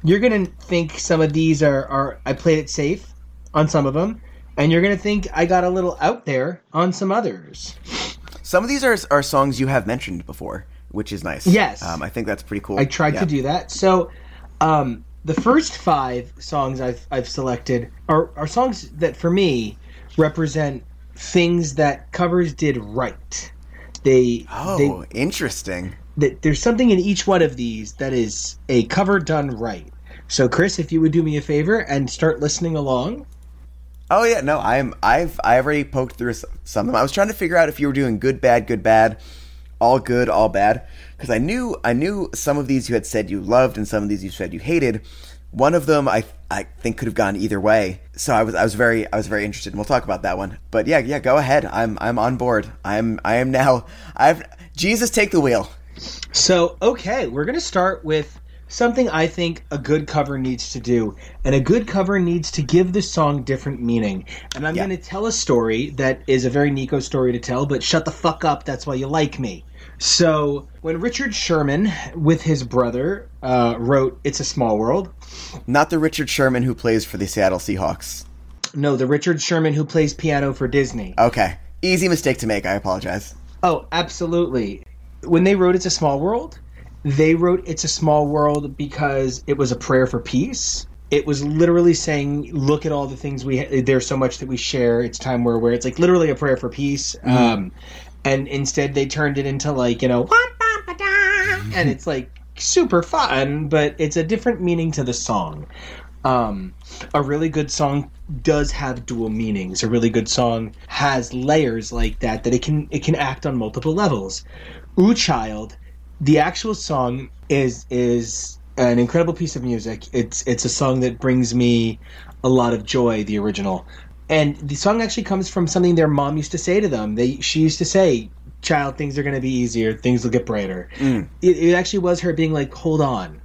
you're going to think some of these are, are I played it safe on some of them, and you're going to think I got a little out there on some others. Some of these are are songs you have mentioned before, which is nice. Yes. um, I think that's pretty cool. I tried Yeah. to do that. So, um, the first five songs I've I've selected are are songs that for me represent things that covers did right. They Oh, they interesting. that there's something in each one of these that is a cover done right. So, Chris, if you would do me a favor and start listening along. Oh yeah, no, I'm I've I already poked through some of them. I was trying to figure out if you were doing good, bad, good, bad, all good, all bad, because I knew I knew some of these you had said you loved and some of these you said you hated. One of them I I think could have gone either way. So I was I was very I was very interested, and we'll talk about that one. But yeah, yeah, go ahead. I'm I'm on board. I'm I am now. I've Jesus take the wheel. So, okay, we're going to start with something I think a good cover needs to do. And a good cover needs to give the song different meaning. And I'm Yeah. going to tell a story that is a very Nico story to tell, but shut the fuck up, that's why you like me. So, when Richard Sherman, with his brother, uh, wrote It's a Small World, Not the Richard Sherman who plays for the Seattle Seahawks. no, the Richard Sherman who plays piano for Disney. Okay, easy mistake to make. I apologize. Oh, absolutely. When they wrote It's a Small World, they wrote It's a Small World because it was a prayer for peace. It was literally saying, look at all the things we ha- there's so much that we share. It's time where where it's like literally a prayer for peace. Um, and instead they turned it into like you know, and it's like super fun, but it's a different meaning to the song. Um, a really good song does have dual meanings. A really good song has layers like that that it can it can act on multiple levels. Ooh Child, the actual song is is an incredible piece of music. It's it's a song that brings me a lot of joy. The original, and the song actually comes from something their mom used to say to them. They she used to say, "Child, things are going to be easier. Things will get brighter." It, it actually was her being like, "Hold on."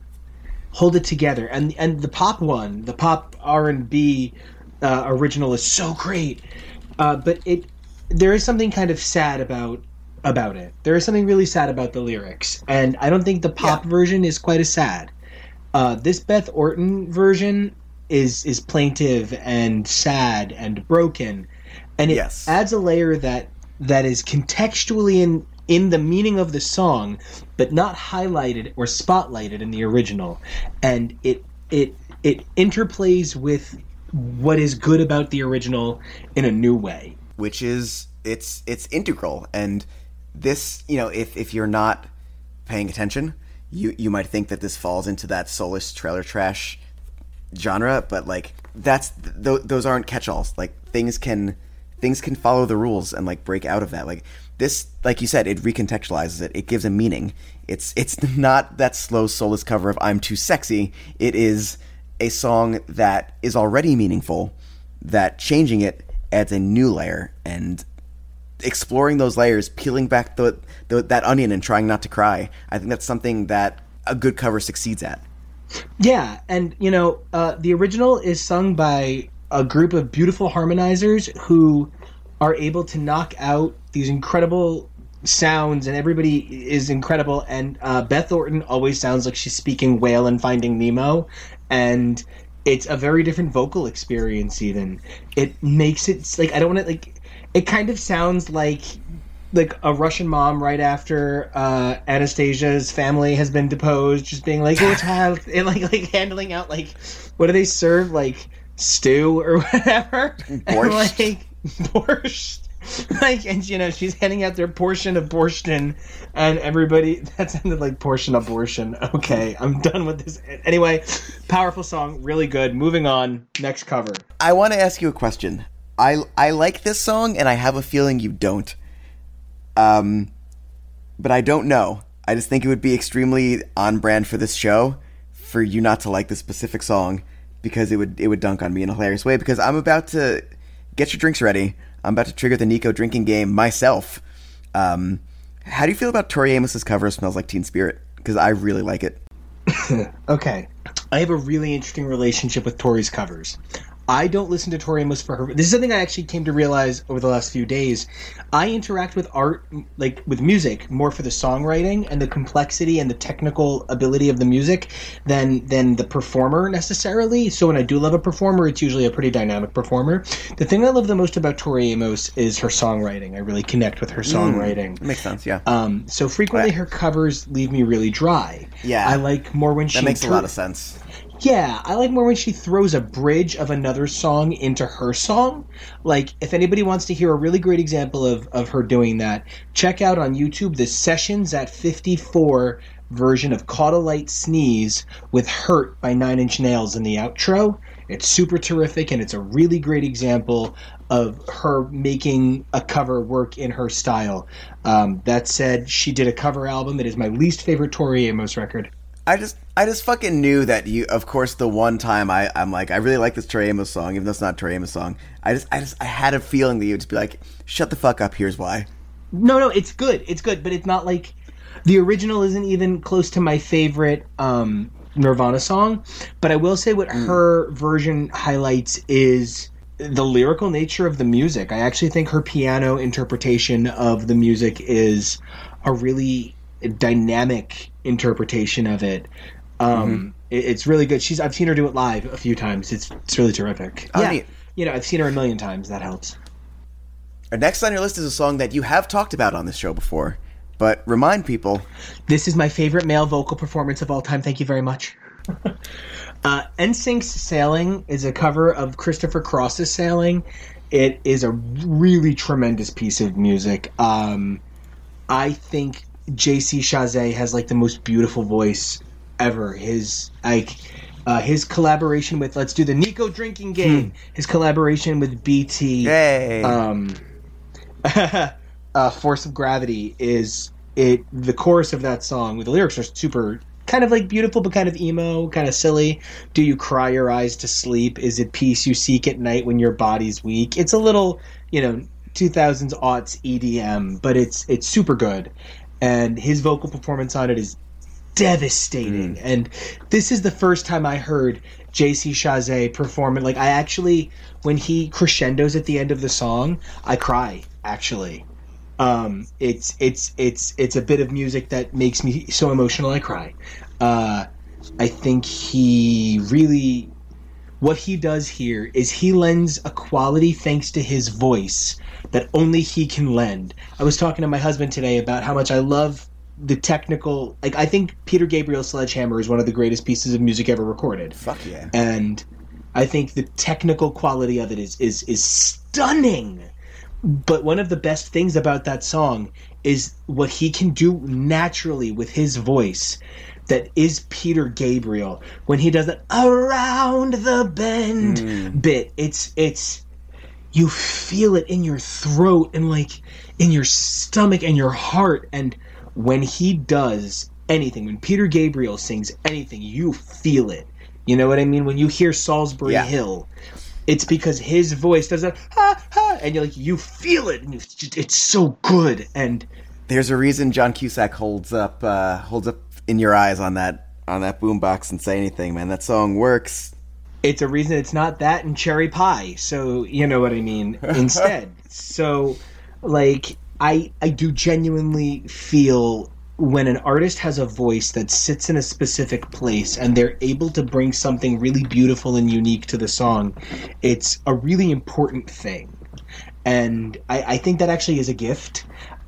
hold it together. And and the pop one, the pop R and B uh, original is so great, uh, but it there is something kind of sad about about it. There is something really sad about the lyrics, and I don't think the pop Yeah. version is quite as sad. Uh, this Beth Orton version is is plaintive and sad and broken, and it Yes. adds a layer that that is contextually in in the meaning of the song, but not highlighted or spotlighted in the original, and it it it interplays with what is good about the original in a new way. which is it's it's integral and this you know if if you're not paying attention you you might think that this falls into that soulless trailer trash genre but like that's th- those aren't catch-alls. Like things can things can follow the rules and like break out of that. Like this like you said it recontextualizes it. It gives a meaning. It's it's (laughs) not that slow soulless cover of i'm too sexy. It is a song that is already meaningful that changing it adds a new layer and exploring those layers, peeling back the, the that onion and trying not to cry. I think that's something that a good cover succeeds at. Yeah, and you know, uh, the original is sung by a group of beautiful harmonizers who are able to knock out these incredible sounds, and everybody is incredible. And uh, Beth Orton always sounds like she's speaking whale and Finding Nemo, and it's a very different vocal experience. Even it makes it like I don't want to like. It kind of sounds like like a Russian mom right after uh, Anastasia's family has been deposed, just being like, "Oh, (laughs) child," and like like handling out like what do they serve like stew or (laughs) whatever, and Borscht. like borscht. (laughs) Like and you know she's handing out their portion of borschten, and everybody that sounded like portion abortion. Okay, I'm done with this. Anyway, powerful song, really good. Moving on, next cover. I want to ask you a question. I I like this song, and I have a feeling you don't. Um, but I don't know. I just think it would be extremely on brand for this show for you not to like this specific song because it would it would dunk on me in a hilarious way. Because I'm about to get your drinks ready. I'm about to trigger the Nico drinking game myself. Um, how do you feel about Tori Amos's cover "Smells Like Teen Spirit"? Because I really like it. (laughs) Okay. I have a really interesting relationship with Tori's covers. I don't listen to Tori Amos for her. This is something I actually came to realize over the last few days. I interact with art, like with music, more for the songwriting and the complexity and the technical ability of the music than than the performer necessarily. So when I do love a performer, it's usually a pretty dynamic performer. The thing I love the most about Tori Amos is her songwriting. I really connect with her songwriting. It makes sense, yeah. Um, so frequently Right. her covers leave me really dry. Yeah. I like more when she that makes a lot of sense. Yeah, I like more when she throws a bridge of another song into her song. Like, if anybody wants to hear a really great example of, of her doing that, check out on YouTube the Sessions at 54 version of Light Sneeze with Hurt by Nine Inch Nails in the outro. It's super terrific and it's a really great example of her making a cover work in her style. Um, that said, she did a cover album. It is my least favorite Tori Amos record. I just I just fucking knew that you of course the one time I, I'm like, I really like this Tori Amos song, even though it's not a Tori Amos song. I just I just I had a feeling that you'd just be like, shut the fuck up, here's why. No, no, it's good. It's good, but it's not like the original isn't even close to my favorite um, Nirvana song. But I will say what her version highlights is the lyrical nature of the music. I actually think her piano interpretation of the music is a really dynamic interpretation of it. Um, it- it's really good. She's I've seen her do it live a few times. It's it's really terrific. Oh, yeah, neat. you know I've seen her a million times. That helps. Our next on your list is a song that you have talked about on this show before, but remind people. This is my favorite male vocal performance of all time. Thank you very much. (laughs) uh, NSYNC's Sailing is a cover of Christopher Cross's Sailing. It is a really tremendous piece of music. Um, I think JC Chasez has like the most beautiful voice ever. His like uh, his collaboration with let's do the Nico drinking game. His collaboration with BT Yay! um, (laughs) uh, "Force of Gravity" is it. The chorus of that song, the lyrics are super, kind of like beautiful, but kind of emo, kind of silly. Do you cry your eyes to sleep? Is it peace you seek at night when your body's weak? It's a little, you know, 2000s aughts EDM, but it's it's super good, and his vocal performance on it is devastating. And this is the first time I heard JC Chasez perform it. Like I actually, when he crescendos at the end of the song, I cry. Actually, um, it's it's it's it's a bit of music that makes me so emotional I cry. Uh, I think he really. What he does here is he lends a quality thanks to his voice that only he can lend. I was talking to my husband today about how much I love the technical like I think Peter Gabriel's Sledgehammer is one of the greatest pieces of music ever recorded. Fuck yeah. And I think the technical quality of it is is is stunning. But one of the best things about that song is what he can do naturally with his voice that is Peter Gabriel when he does that around the bend hmm. bit. It's it's you feel it in your throat and like in your stomach and your heart and when he does anything when peter gabriel sings anything you feel it you know what i mean when you hear solsbury Yeah. hill it's because his voice does that ha ha, and you're like you feel it, and it's, just, it's so good. And There's a reason John Cusack holds up uh, holds up in your eyes on that on that boombox and say anything, man. That song works. it's a reason it's not that and cherry pie. So you know what I mean. (laughs) Instead, so like I I do genuinely feel when an artist has a voice that sits in a specific place and they're able to bring something really beautiful and unique to the song, it's a really important thing. And I, I think that actually is a gift.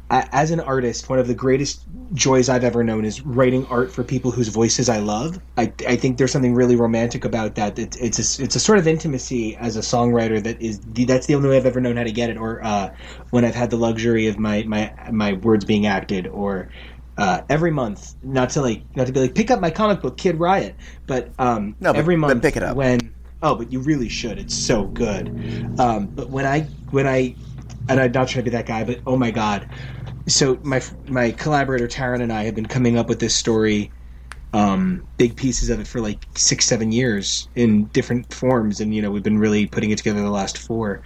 As an artist, one of the greatest joys I've ever known is writing art for people whose voices I love. I, I think there's something really romantic about that. It's it's a, it's a sort of intimacy as a songwriter that is the, that's the only way I've ever known how to get it. Or uh, when I've had the luxury of my my my words being acted, or uh, every month, not to like not to be like pick up my comic book Kid Riot, but um, No, but- every month pick it up. when oh, but you really should. It's so good. Um, but when I when I and I'm not trying to be that guy, but oh my god. So my my collaborator Taryn and I have been coming up with this story, um, big pieces of it for like six seven years in different forms, and you know we've been really putting it together the last four.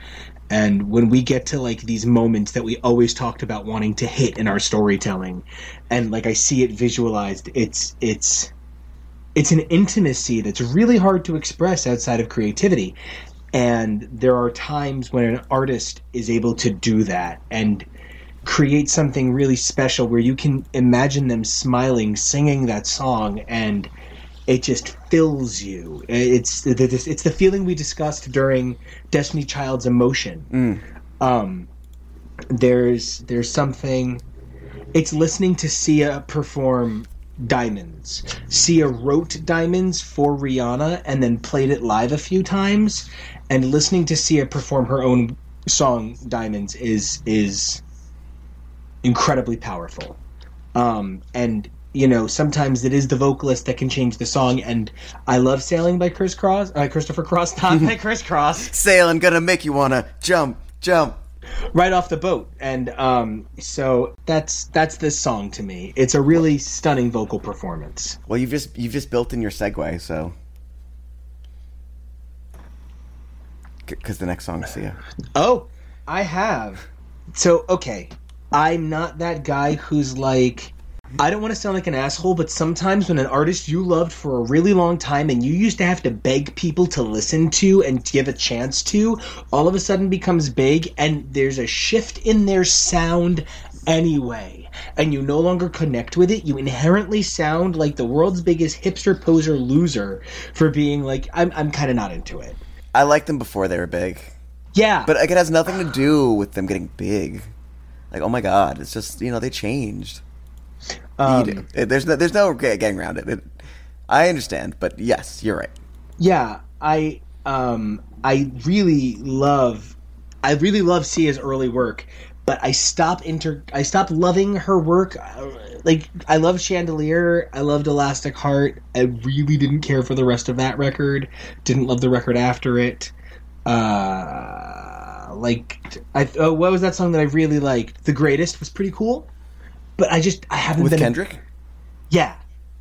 And when we get to like these moments that we always talked about wanting to hit in our storytelling, and like I see it visualized, it's it's it's an intimacy that's really hard to express outside of creativity. And there are times when an artist is able to do that and create something really special where you can imagine them smiling, singing that song, and it just fills you. It's the, it's the feeling we discussed during Destiny Child's emotion. Um, there's there's something. It's listening to Sia perform Diamonds. Sia wrote Diamonds for Rihanna and then played it live a few times, and listening to Sia perform her own song Diamonds is is incredibly powerful. Um, and you know, sometimes it is the vocalist that can change the song. And I love "Sailing" by Chris Cross, uh, Christopher Cross, not by (laughs) Kris Kross, Sailing gonna make you wanna jump, jump. right off the boat. And um, so that's that's this song to me. It's a really stunning vocal performance. Well, you've just you've just built in your segue, so because the next song, is Sia. Oh, I have. So okay, I'm not that guy who's like. I don't want to sound like an asshole, but sometimes when an artist you loved for a really long time and you used to have to beg people to listen to and give a chance to, all of a sudden becomes big and there's a shift in their sound anyway. And you no longer connect with it. You inherently sound like the world's biggest hipster poser loser for being like, I'm, I'm kind of not into it. I liked them before they were big, Yeah. but like, it has nothing to do with them getting big. Like, oh my god, it's just you know they changed. Um, there's no, there's no getting around it. it. I understand, but yes, you're right. yeah i um i really love i really love sia's early work but i stop inter i stopped loving her work. Like i love chandelier i loved elastic heart i really didn't care for the rest of that record didn't love the record after it. Uh like i oh, what was that song that i really liked? The greatest was pretty cool but i just i haven't With been Kendrick, yeah.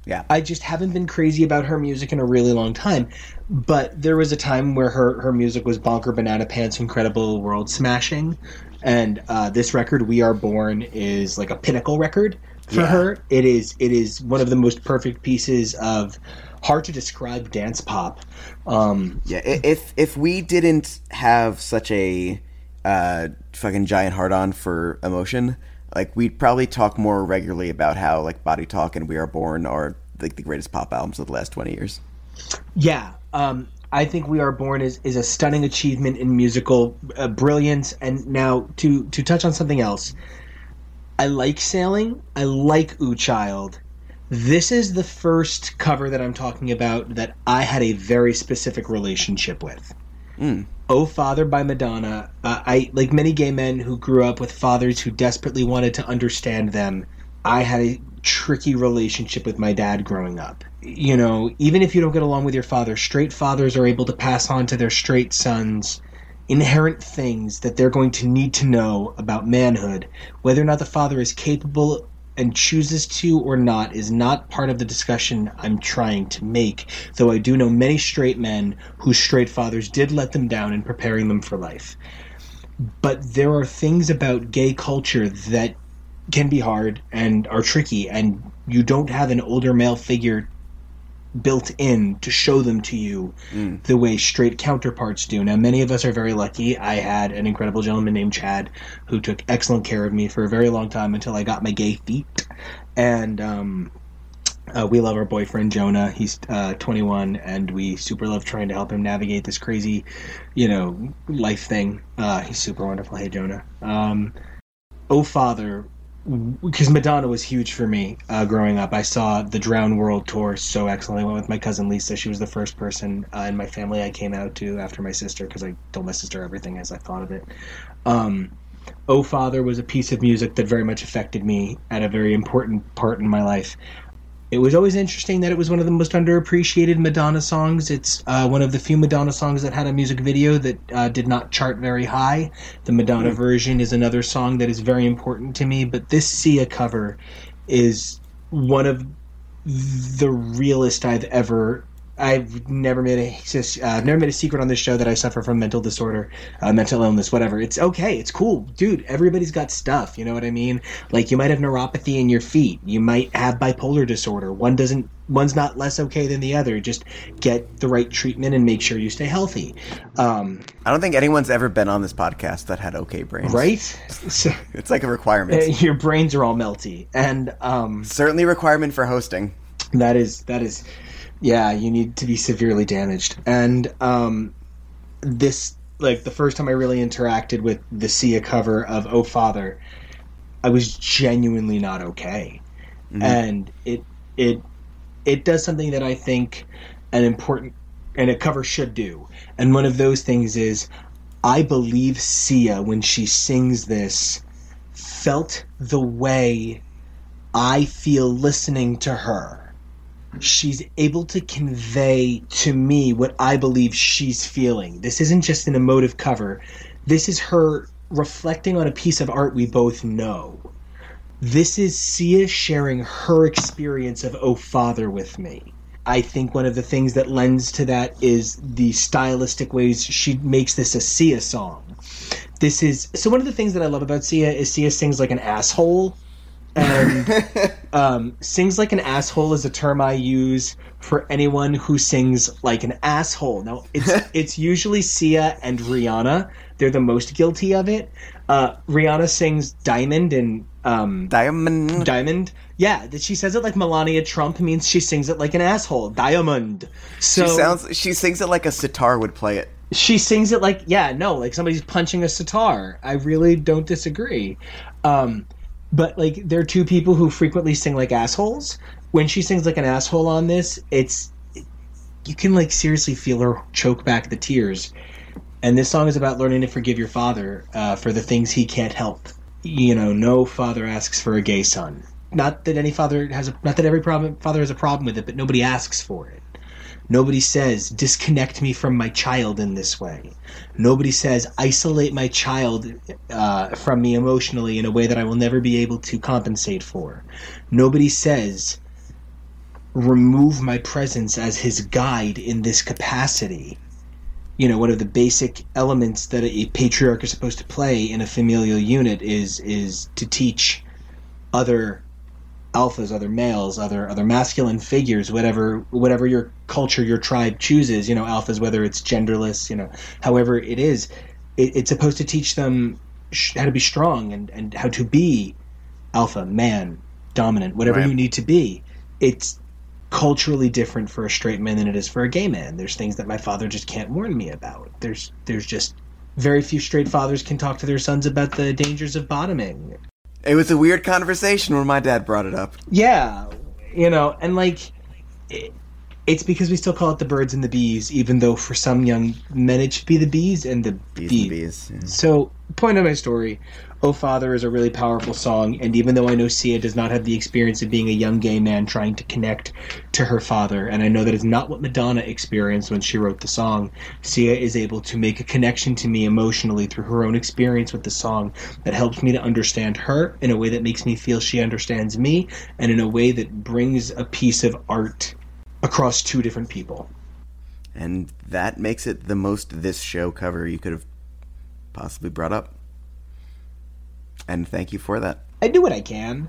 Yeah, I just haven't been crazy about her music in a really long time. But there was a time where her, her music was bonker banana pants, incredible world smashing, and uh, this record, "We Are Born," is like a pinnacle record for Yeah. her. It is it is one of the most perfect pieces of hard to describe dance pop. Um, yeah. If if we didn't have such a uh, fucking giant heart on for emotion, like we'd probably talk more regularly about how like Body Talk and We Are Born are like the greatest pop albums of the last twenty years. Yeah, um, I think "We Are Born" is, is a stunning achievement in musical uh, brilliance. And now to to touch on something else, I like sailing. I like "Ooh Child." This is the first cover that I'm talking about that I had a very specific relationship with. "Oh Father" by Madonna. Uh, I like many gay men who grew up with fathers who desperately wanted to understand them. I had a tricky relationship with my dad growing up. You know, even if you don't get along with your father, straight fathers are able to pass on to their straight sons inherent things that they're going to need to know about manhood, whether or not the father is capable and chooses to or not is not part of the discussion I'm trying to make, though I do know many straight men whose straight fathers did let them down in preparing them for life. But there are things about gay culture that can be hard and are tricky, and you don't have an older male figure built in to show them to you the way straight counterparts do. Now, many of us are very lucky. I had an incredible gentleman named Chad who took excellent care of me for a very long time until I got my gay feet. And um, uh, we love our boyfriend Jonah. He's uh, 21, and we super love trying to help him navigate this crazy, you know, life thing. Uh, he's super wonderful. Hey, Jonah. Um, oh, Father because Madonna was huge for me uh, growing up. I saw the Drowned World tour so excellently. I went with my cousin Lisa. She was the first person uh, in my family I came out to after my sister because I told my sister everything as I thought of it. Um, oh Father was a piece of music that very much affected me at a very important part in my life. It was always interesting that it was one of the most underappreciated Madonna songs. It's uh, one of the few Madonna songs that had a music video that uh, did not chart very high. The Madonna version is another song that is very important to me, but this Sia cover is one of the realest I've ever. I've never made a uh, never made a secret on this show that I suffer from mental disorder, uh, mental illness, whatever. It's okay, it's cool, dude. Everybody's got stuff. You know what I mean? Like you might have neuropathy in your feet, you might have bipolar disorder. One doesn't, one's not less okay than the other. Just get the right treatment and make sure you stay healthy. Um, I don't think anyone's ever been on this podcast that had okay brains. right? (laughs) So, It's like a requirement. (laughs) your brains are all melty, and um, Certainly requirement for hosting. That is that is yeah, you need to be severely damaged. And um this like the first time I really interacted with the Sia cover of Oh Father, I was genuinely not okay. And it it it does something that I think an important and a cover should do. And one of those things is I believe Sia when she sings this felt the way I feel listening to her she's able to convey to me what I believe she's feeling. This isn't just an emotive cover. This is her reflecting on a piece of art we both know. This is Sia sharing her experience of Oh Father with me. I think one of the things that lends to that is the stylistic ways she makes this a Sia song. This is so one of the things that I love about Sia is Sia sings like an asshole and (laughs) um, sings like an asshole is a term I use for anyone who sings like an asshole. Now it's (laughs) it's usually Sia and Rihanna. They're the most guilty of it. Uh, Rihanna sings Diamond and um, Diamond. Diamond. Yeah, that she says it like Melania Trump means she sings it like an asshole. Diamond. So she sounds. She sings it like a sitar would play it. she sings it like yeah no like somebody's punching a sitar i really don't disagree um but like there are two people who frequently sing like assholes. When she sings like an asshole on this it's you can like seriously feel her choke back the tears. And this song is about learning to forgive your father uh, for the things he can't help. You know no father asks for a gay son. Not that any father has a not that every problem, father has a problem with it but nobody asks for it Nobody says, disconnect me from my child in this way. Nobody says, isolate my child uh, from me emotionally in a way that I will never be able to compensate for. Nobody says, remove my presence as his guide in this capacity. You know, one of the basic elements that a patriarch is supposed to play in a familial unit is is to teach other alphas, other males, other other masculine figures, whatever whatever your culture, your tribe chooses. You know, alphas, whether it's genderless, you know, however it is, it, it's supposed to teach them sh- how to be strong and and how to be alpha, man, dominant, whatever Right. you need to be. It's culturally different for a straight man than it is for a gay man. There's things that my father just can't warn me about. There's there's just very few straight fathers can talk to their sons about the dangers of bottoming. It was a weird conversation when my dad brought it up. Yeah, you know, and like, it, It's because we still call it the birds and the bees, even though for some young men it should be the bees and the Bees bee. and bees. yeah. So, point of my story, "Oh Father" is a really powerful song, and even though I know Sia does not have the experience of being a young gay man trying to connect to her father, and I know that is not what Madonna experienced when she wrote the song, Sia is able to make a connection to me emotionally through her own experience with the song that helps me to understand her in a way that makes me feel she understands me, and in a way that brings a piece of art across two different people. And that makes it the most this show cover you could have possibly brought up. And thank you for that. I do what I can.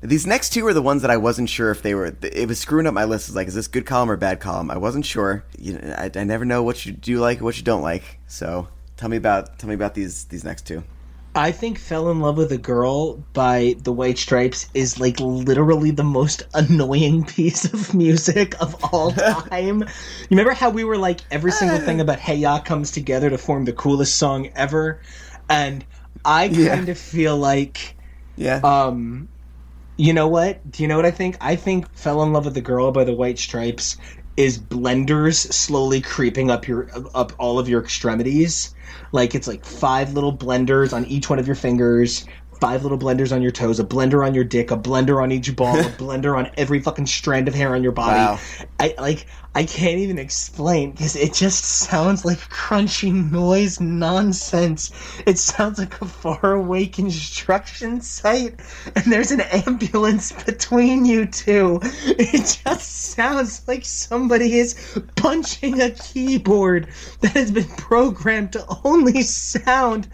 These next two are the ones that I wasn't sure if they were. It was screwing up my list. It's like, is this good column or bad column? I wasn't sure. You know, I, I never know what you do like, what you don't like. So tell me about tell me about these these next two. I think Fell in Love with a Girl by the White Stripes is like literally the most annoying (laughs) piece of music of all (laughs) time. you remember how we were like every single thing (laughs) about Hey Ya comes together to form the coolest song ever? And I Yeah. kind of feel like Yeah. um you know what? Do you know what I think? I think Fell in Love with the Girl by the White Stripes is blenders slowly creeping up your up all of your extremities. Like it's like five little blenders on each one of your fingers, five little blenders on your toes, a blender on your dick, a blender on each ball, a (laughs) blender on every fucking strand of hair on your body. Wow. I like I can't even explain because it just sounds like crunchy noise nonsense. It sounds like a faraway construction site, and there's an ambulance between you two. It just sounds like somebody is punching a keyboard that has been programmed to only sound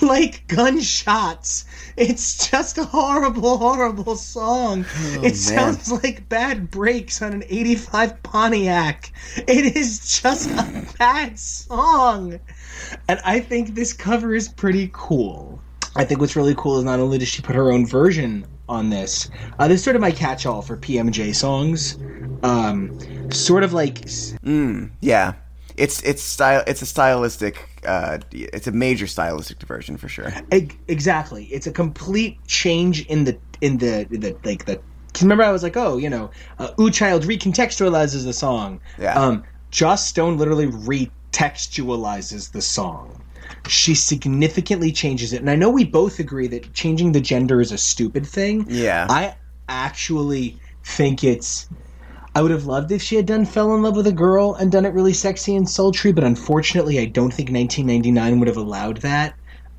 like gunshots. It's just a horrible, horrible song. it man. sounds like bad brakes on an 85 Pontiac. It is just a bad song. And I think this cover is pretty cool. I think what's really cool is not only does she put her own version on this, uh, this is sort of my catch all for PMJ songs. Um, sort of like yeah. It's it's style. It's a stylistic. Uh, it's a major stylistic diversion for sure. Exactly. It's a complete change in the in the the like the. Cause remember, I was like, oh, you know, uh, "Ooh Child" recontextualizes the song. Yeah. Um, Joss Stone literally retextualizes the song. She significantly changes it, and I know we both agree that changing the gender is a stupid thing. Yeah. I actually think it's. I would have loved if she had done "Fell in Love with a Girl" and done it really sexy and sultry, but unfortunately, I don't think 1999 would have allowed that.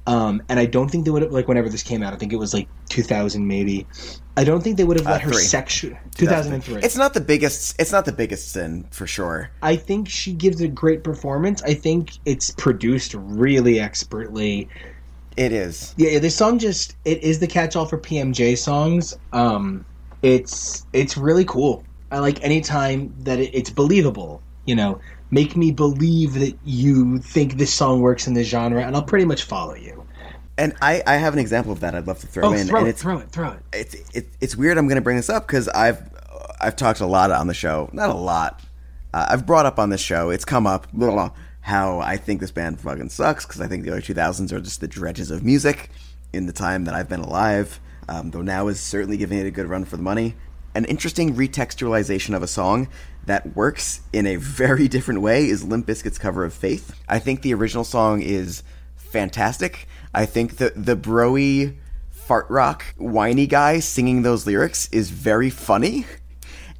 Um, and I don't think they would have like whenever this came out. I think it was like 2000 maybe. I don't think they would have let her three. sexual 2003. It's not the biggest. It's not the biggest sin for sure. I think she gives a great performance. I think it's produced really expertly. It is. Yeah, yeah, this song just it is the catch-all for PMJ songs. Um, it's it's really cool. I like any time that it, it's believable. You know, make me believe that you think this song works in this genre, and I'll pretty much follow you. And I, I have an example of that. I'd love to throw Oh, in. throw and it, it's, throw it, throw it. it's it, it's weird. I'm going to bring this up because I've I've talked a lot on the show. Not a lot. Uh, I've brought up on this show. It's come up. Blah, blah, how I think this band fucking sucks because I think the early 2000s are just the dredges of music in the time that I've been alive. Um, though now is certainly giving it a good run for the money. An interesting retextualization of a song that works in a very different way is Limp Bizkit's cover of Faith. I think the original song is fantastic. I think the the broy fart rock whiny guy singing those lyrics is very funny.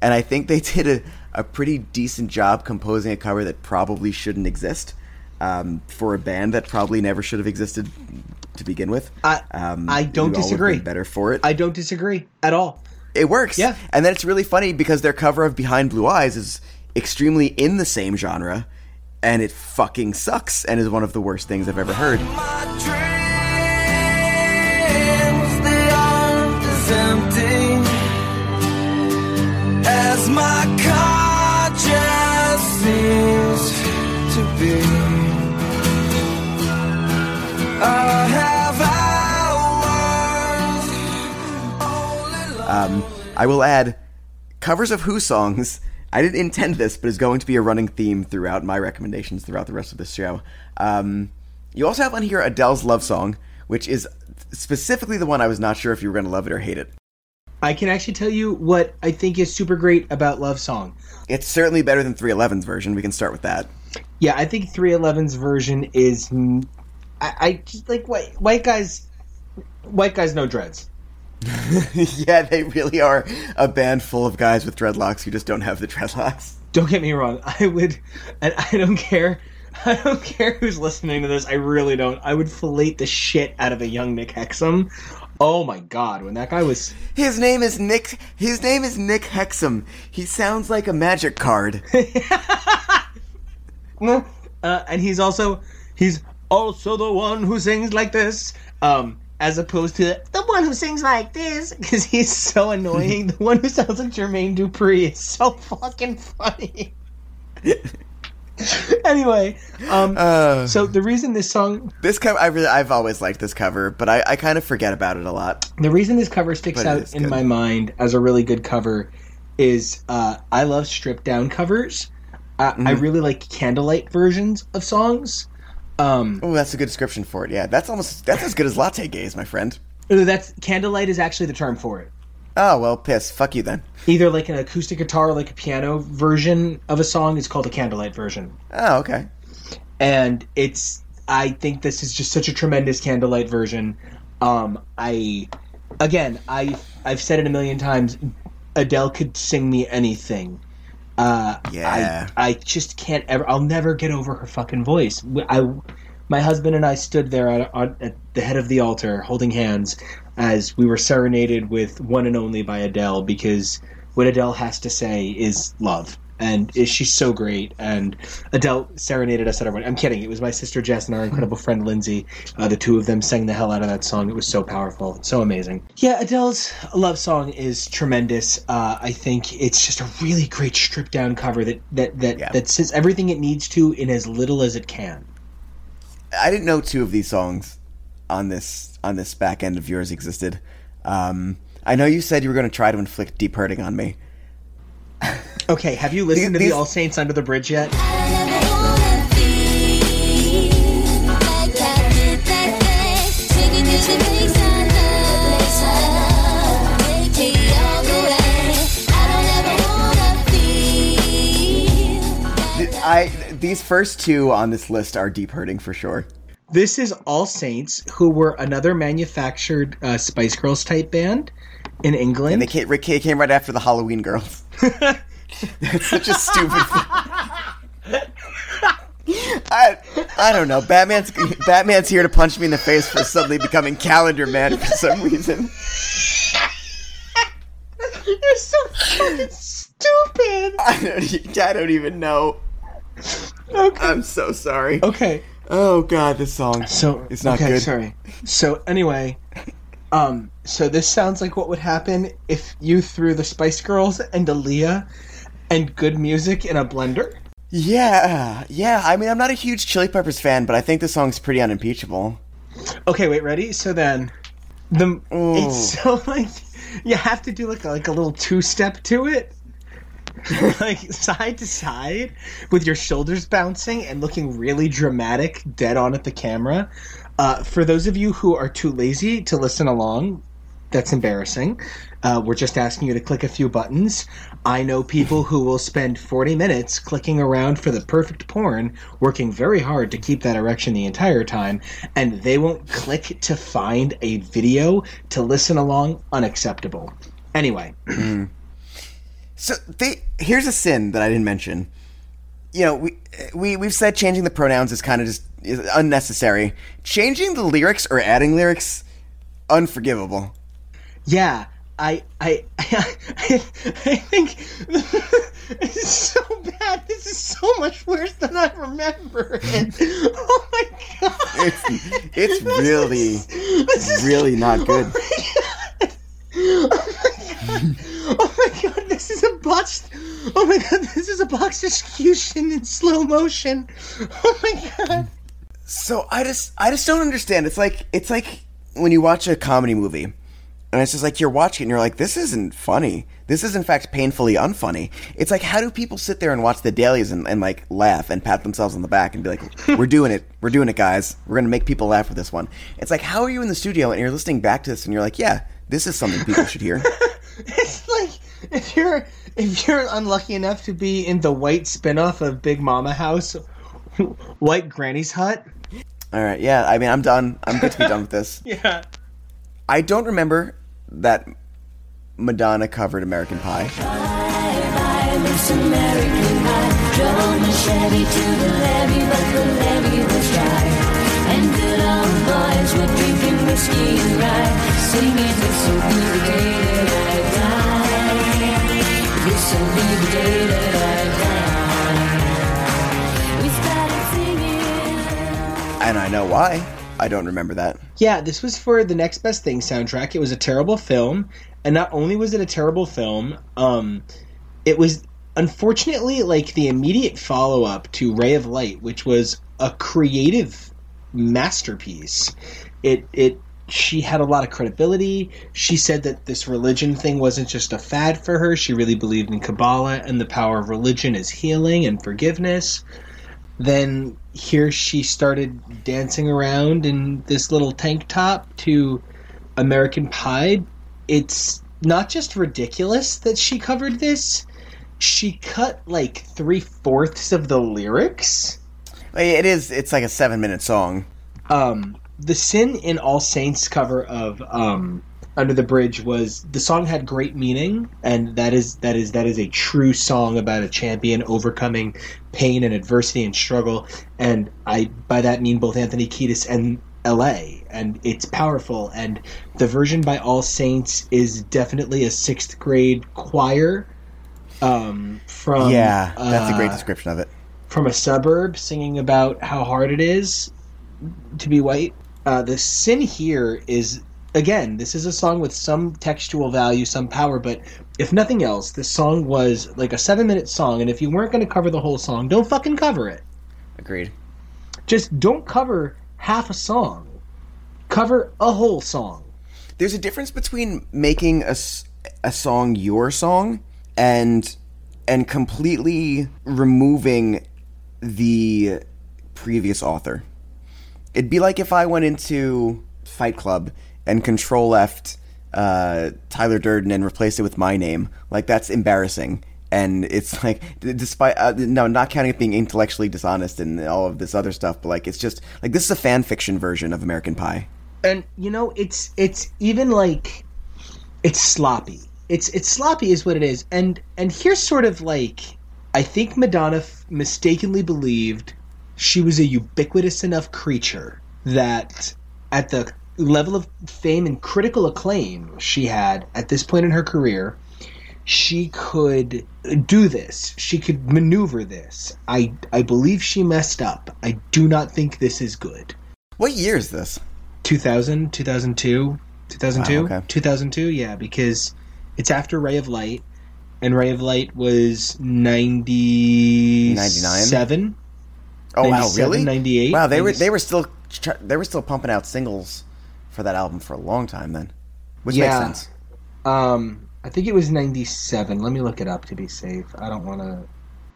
And I think they (laughs) did a, a pretty decent job composing a cover that probably shouldn't exist um, for a band that probably never should have existed to begin with. I- um, I don't you all would've disagree. Better for it. I don't disagree at all. It works. Yeah. And then it's really funny because their cover of Behind Blue Eyes is extremely in the same genre, and it fucking sucks and is one of the worst things I've ever heard. My dreams, Um, I will add covers of Who songs. I didn't intend this, but is going to be a running theme throughout my recommendations throughout the rest of this show. Um, you also have on here Adele's Love Song, which is specifically the one I was not sure if you were going to love it or hate it. I can actually tell you what I think is super great about Love Song. It's certainly better than 311's version. We can start with that. Yeah, I think 311's version is. I, I just like white white guys. White guys no dreads. (laughs) yeah, they really are a band full of guys with dreadlocks who just don't have the dreadlocks. Don't get me wrong. I would, and I don't care. I don't care who's listening to this. I really don't. I would fillet the shit out of a young Nick Hexum. Oh my god, when that guy was His name is Nick. His name is Nick Hexum. He sounds like a magic card. (laughs) uh, and he's also he's also the one who sings like this um as opposed to the one who sings like this because he's so annoying the one who sounds like jermaine dupri is so fucking funny (laughs) anyway um Uh, so the reason this song this cover, I really, I've always liked this cover, but I, I kind of forget about it a lot. the reason this cover sticks But out in good. my mind as a really good cover is uh, I love stripped down covers. Uh, I Mm-hmm. really like candlelight versions of songs. Um, Oh, that's a good description for it. Yeah, that's almost that's as good as latte gaze, my friend. that's candlelight is actually the term for it. Oh well, piss. Fuck you then. Either like an acoustic guitar or like a piano version of a song is called a candlelight version, Oh, okay. and it's. I think this is just such a tremendous candlelight version. Um, I, again, I I've said it a million times. Adele could sing me anything. Uh, Yeah. I I just can't ever. I'll never get over her fucking voice. I, my husband and I stood there at, at, at the head of the altar, holding hands, as we were serenaded with "One and Only" by Adele, because what Adele has to say is love, and she's so great. And Adele serenaded us at our wedding. I'm kidding. It was my sister Jess and our incredible friend Lindsay. Uh, the two of them sang the hell out of that song. It was so powerful, so amazing. Yeah, Adele's love song is tremendous. Uh, I think it's just a really great stripped down cover that that that Yeah. that says everything it needs to in as little as it can. I didn't know two of these songs on this on this back end of yours existed. Um, I know you said you were going to try to inflict deep hurting on me. (laughs) Okay, have you listened to the All Saints Under the Bridge yet? I these first two on this list are deep hurting for sure. This is All Saints, who were another manufactured uh, Spice Girls type band in England. And they came, came right after the Halloween Girls. (laughs) That's such a stupid. I I don't know. Batman's Batman's here to punch me in the face for suddenly becoming Calendar Man for some reason. You're so fucking stupid. I don't, I don't even know. Okay. I'm so sorry. Okay. Oh god, this song. So It's not okay, good. Sorry. So anyway, um, so this sounds like what would happen if you threw the Spice Girls and Aaliyah and good music in a blender. Yeah, yeah. I mean, I'm not a huge Chili Peppers fan, but I think this song's pretty unimpeachable. Okay, wait, ready? So then, the Ooh. it's so (laughs) like you have to do like a, like a little two step to it, (laughs) like side to side with your shoulders bouncing and looking really dramatic, dead on at the camera. Uh, for those of you who are too lazy to listen along, that's embarrassing. Uh, we're just asking you to click a few buttons. I know people who will spend 40 minutes clicking around for the perfect porn, working very hard to keep that erection the entire time, and they won't click to find a video to listen along. Unacceptable. Anyway, (clears throat) So they here's a sin that I didn't mention. You know, we we we've said changing the pronouns is kind of just unnecessary. Changing the lyrics or adding lyrics, unforgivable. Yeah, I I (laughs) I, I think (laughs) it's so bad. This is so much worse than I remember. it. oh my god! It's it's (laughs) really This is really not oh good. Oh my god, this is a botched. Oh my god, this is a box execution in slow motion. Oh my god. So I just I just don't understand. It's like it's like when you watch a comedy movie, and it's just like you're watching and you're like, this isn't funny. This is in fact painfully unfunny. It's like how do people sit there and watch the dailies and, and like laugh and pat themselves on the back and be like, (laughs) we're doing it, we're doing it, guys. We're gonna make people laugh with this one. It's like how are you in the studio and you're listening back to this and you're like, yeah, this is something people should hear. (laughs) It's like if you're if you're unlucky enough to be in the white spin-off of Big Mama House, (laughs) White Granny's Hut. All right, yeah. I mean, I'm done. I'm good to be done with this. Yeah. I don't remember that Madonna covered American Pie. And I know why. I don't remember that. Yeah, this was for the Next Best Thing soundtrack. It was a terrible film, and not only was it a terrible film, um, it was unfortunately like the immediate follow up to Ray of Light, which was a creative masterpiece. It it she had a lot of credibility. She said that this religion thing wasn't just a fad for her. She really believed in Kabbalah and the power of religion is healing and forgiveness. Then here she started dancing around in this little tank top to American Pie. It's not just ridiculous that she covered this, she cut like three fourths of the lyrics. It is. It's like a seven-minute song. Um, the Sin in All Saints cover of um, Under the Bridge was the song had great meaning, and that is that is that is a true song about a champion overcoming pain and adversity and struggle. And I by that mean both Anthony Kiedis and L.A. And it's powerful. And the version by All Saints is definitely a sixth grade choir. Um, from yeah, that's a great uh, description of it. from a suburb singing about how hard it is to be white. Uh, the sin here is again, this is a song with some textual value, some power, but if nothing else, this song was like a seven minute song, and if you weren't going to cover the whole song, don't fucking cover it. Agreed. Just don't cover half a song. Cover a whole song. There's a difference between making a, a song your song and and completely removing the previous author. It'd be like if I went into Fight Club and control left uh, Tyler Durden and replaced it with my name. Like that's embarrassing. And it's (laughs) like, despite uh, no, not counting it being intellectually dishonest and all of this other stuff, but like it's just like this is a fan fiction version of American Pie. and you know it's it's even like it's sloppy it's it's sloppy is what it is and and here's sort of like i think madonna f- mistakenly believed she was a ubiquitous enough creature that at the level of fame and critical acclaim she had at this point in her career she could do this she could maneuver this i i believe she messed up i do not think this is good What year is this? 2000, 2002, 2002, Wow, okay. 2002. Yeah, because it's after Ray of Light, and Ray of Light was 97. Oh wow, really? 98, Wow, they were they were still they were still pumping out singles for that album for a long time then, which Yeah. makes sense. Um, I think it was 97. Let me look it up to be safe. I don't want to.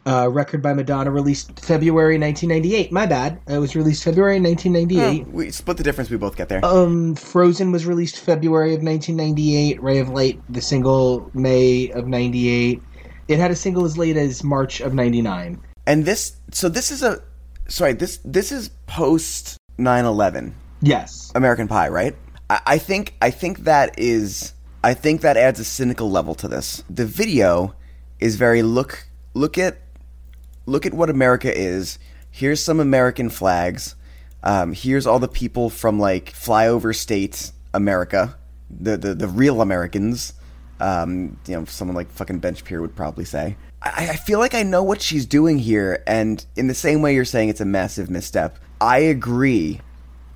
Uh, record by Madonna released February 1998. My bad. It was released February 1998. Oh, we split the difference. We both get there. Um, Frozen was released February of 1998. Ray of Light, the single, May of 98. It had a single as late as March of 99. and this, so this is a, sorry, this this is post 9/11 Yes. American Pie, right? I, I think I think that is I think that adds a cynical level to this. The video is very look look at look at what America is. Here's some American flags. Um, here's all the people from like flyover state America, the the, the real Americans. Um, you know, someone like fucking Ben Shapiro would probably say. I, I feel like I know what she's doing here, and in the same way you're saying it's a massive misstep, I agree,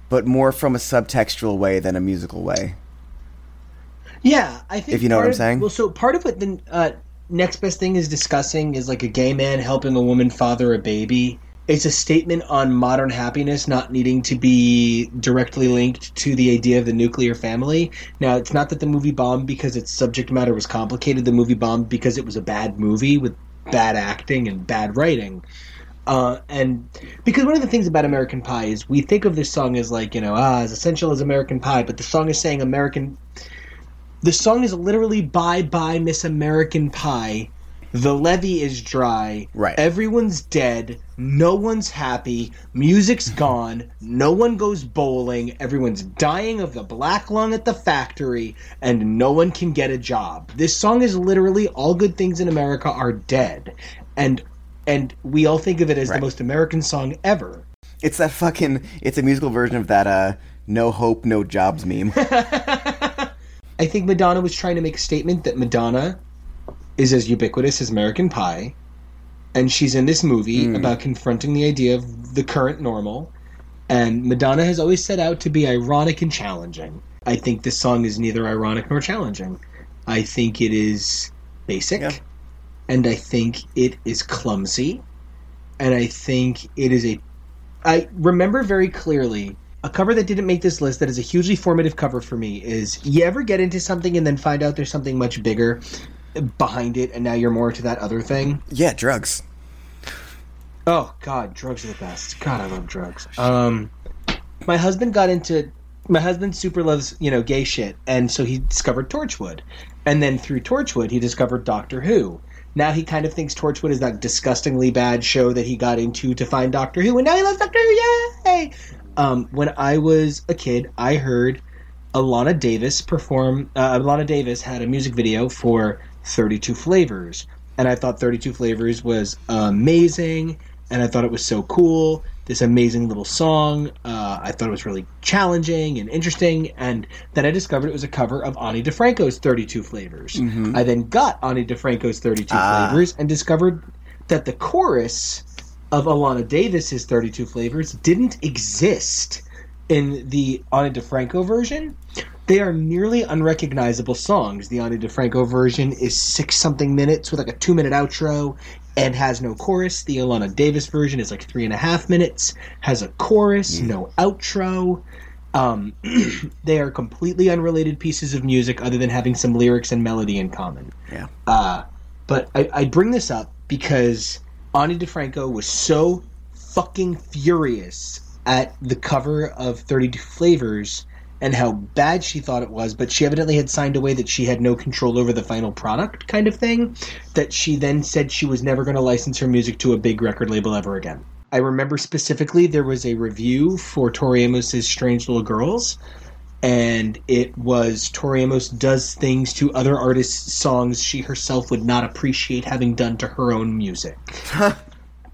but more from a subtextual way than a musical way. Yeah, I think If you know what I'm of- saying. Well, so part of what the uh, next best thing is discussing is like a gay man helping a woman father a baby. It's a statement on modern happiness not needing to be directly linked to the idea of the nuclear family. Now, it's not that the movie bombed because its subject matter was complicated. The movie bombed because it was a bad movie with bad acting and bad writing. Uh, and because one of the things about American Pie is we think of this song as like you know ah as essential as American Pie, but the song is saying American The song is literally "Bye Bye Miss American Pie." The levee is dry. Right. Everyone's dead. No one's happy. Music's gone. No one goes bowling. Everyone's dying of the black lung at the factory, and no one can get a job. This song is literally all good things in America are dead, and and we all think of it as Right. the most American song ever. It's that fucking. It's a musical version of that. uh No hope, no jobs meme. (laughs) I think Madonna was trying to make a statement that Madonna is as ubiquitous as American Pie, and she's in this movie about confronting the idea of the current normal. And Madonna has always set out to be ironic and challenging. I think this song is neither ironic nor challenging. I think it is basic, Yeah. And I think it is clumsy, and I think it is a. I remember very clearly a cover that didn't make this list that is a hugely formative cover for me is you ever get into something and then find out there's something much bigger behind it and now you're more into that other thing yeah, drugs. oh god drugs are the best god i love drugs um my husband got into my husband super loves you know gay shit and so he discovered torchwood and then through torchwood he discovered doctor who now he kind of thinks torchwood is that disgustingly bad show that he got into to find doctor who and now he loves doctor who yay! Um, when i was a kid i heard alana davis perform uh, alana davis had a music video for 32 flavors and i thought 32 flavors was amazing and i thought it was so cool. This amazing little song. Uh, i thought it was really challenging and interesting. And then i discovered it was a cover of ani difranco's 32 flavors. I then got ani difranco's 32 Ah. flavors and discovered that the chorus of alana davis's 32 flavors didn't exist in the Ani DiFranco version, they are nearly unrecognizable songs. The Ani DiFranco version is six something minutes with like a two minute outro and has no chorus. The Alana Davis version is like three and a half minutes, has a chorus, no outro. Um, (clears throat) they are completely unrelated pieces of music other than having some lyrics and melody in common. Yeah. Uh, but I, I bring this up because Ani DiFranco was so fucking furious at the cover of 32 Flavors and how bad she thought it was, but she evidently had signed away that she had no control over the final product kind of thing, that she then said she was never going to license her music to a big record label ever again. I remember specifically there was a review for Tori Amos's Strange Little Girls, and it was Tori Amos does things to other artists' songs she herself would not appreciate having done to her own music.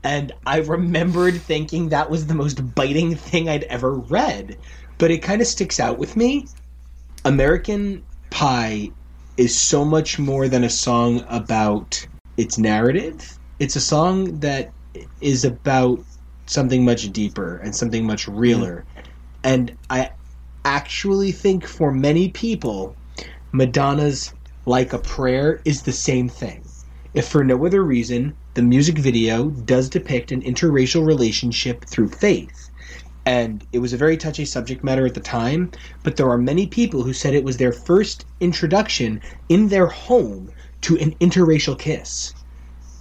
and I remembered thinking that was the most biting thing I'd ever read. But it kind of sticks out with me. American Pie is so much more than a song about its narrative. It's a song that is about something much deeper and something much realer. And I actually think for many people, Madonna's Like a Prayer is the same thing. If for no other reason, the music video does depict an interracial relationship through faith. And it was a very touchy subject matter at the time, but there are many people who said it was their first introduction in their home to an interracial kiss.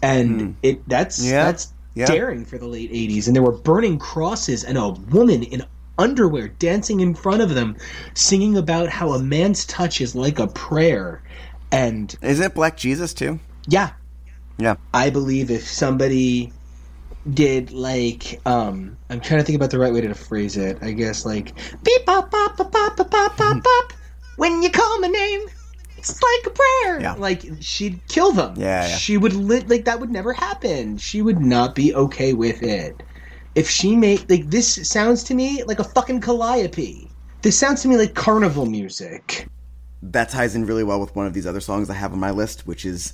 And hmm. it that's Yeah. that's Yeah. daring for the late 80s and there were burning crosses and a woman in underwear dancing in front of them singing about how a man's touch is like a prayer and Isn't it Black Jesus too? yeah Yeah. I believe if somebody did like um I'm trying to think about the right way to phrase it. I guess like beep pop pop pop pop pop pop pop (laughs) when you call my name. It's like a prayer. Yeah. Like she'd kill them. Yeah, yeah. She would lit like that would never happen. She would not be okay with it. If she made like this sounds to me like a fucking calliope. This sounds to me like carnival music. That ties in really well with one of these other songs I have on my list, which is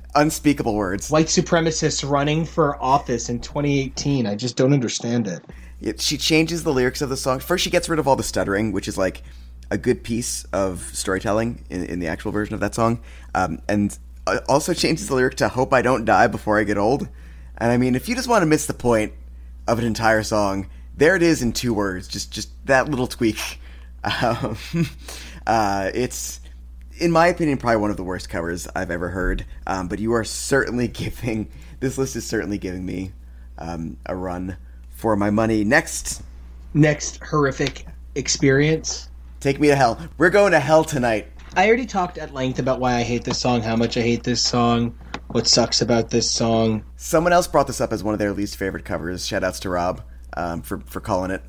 Unspeakable words. white supremacists running for office in 2018. I just don't understand it. It, she changes the lyrics of the song. First, she gets rid of all the stuttering, which is like a good piece of storytelling in, in the actual version of that song. Um, and uh, also changes the lyric to "Hope I don't die before I get old." And I mean, if you just want to miss the point of an entire song, there it is in two words. Just just that little tweak. (laughs) Um, (laughs) uh, it's, in my opinion, probably one of the worst covers I've ever heard. Um, but you are certainly (laughs) giving this list is certainly giving me um, a run for my money. Next, Next horrific experience. take me to hell. We're going to hell tonight. I already talked at length about why I hate this song, how much I hate this song, what sucks about this song. Someone else brought this up as one of their least favorite covers. Shoutouts to Rob um, for for calling it.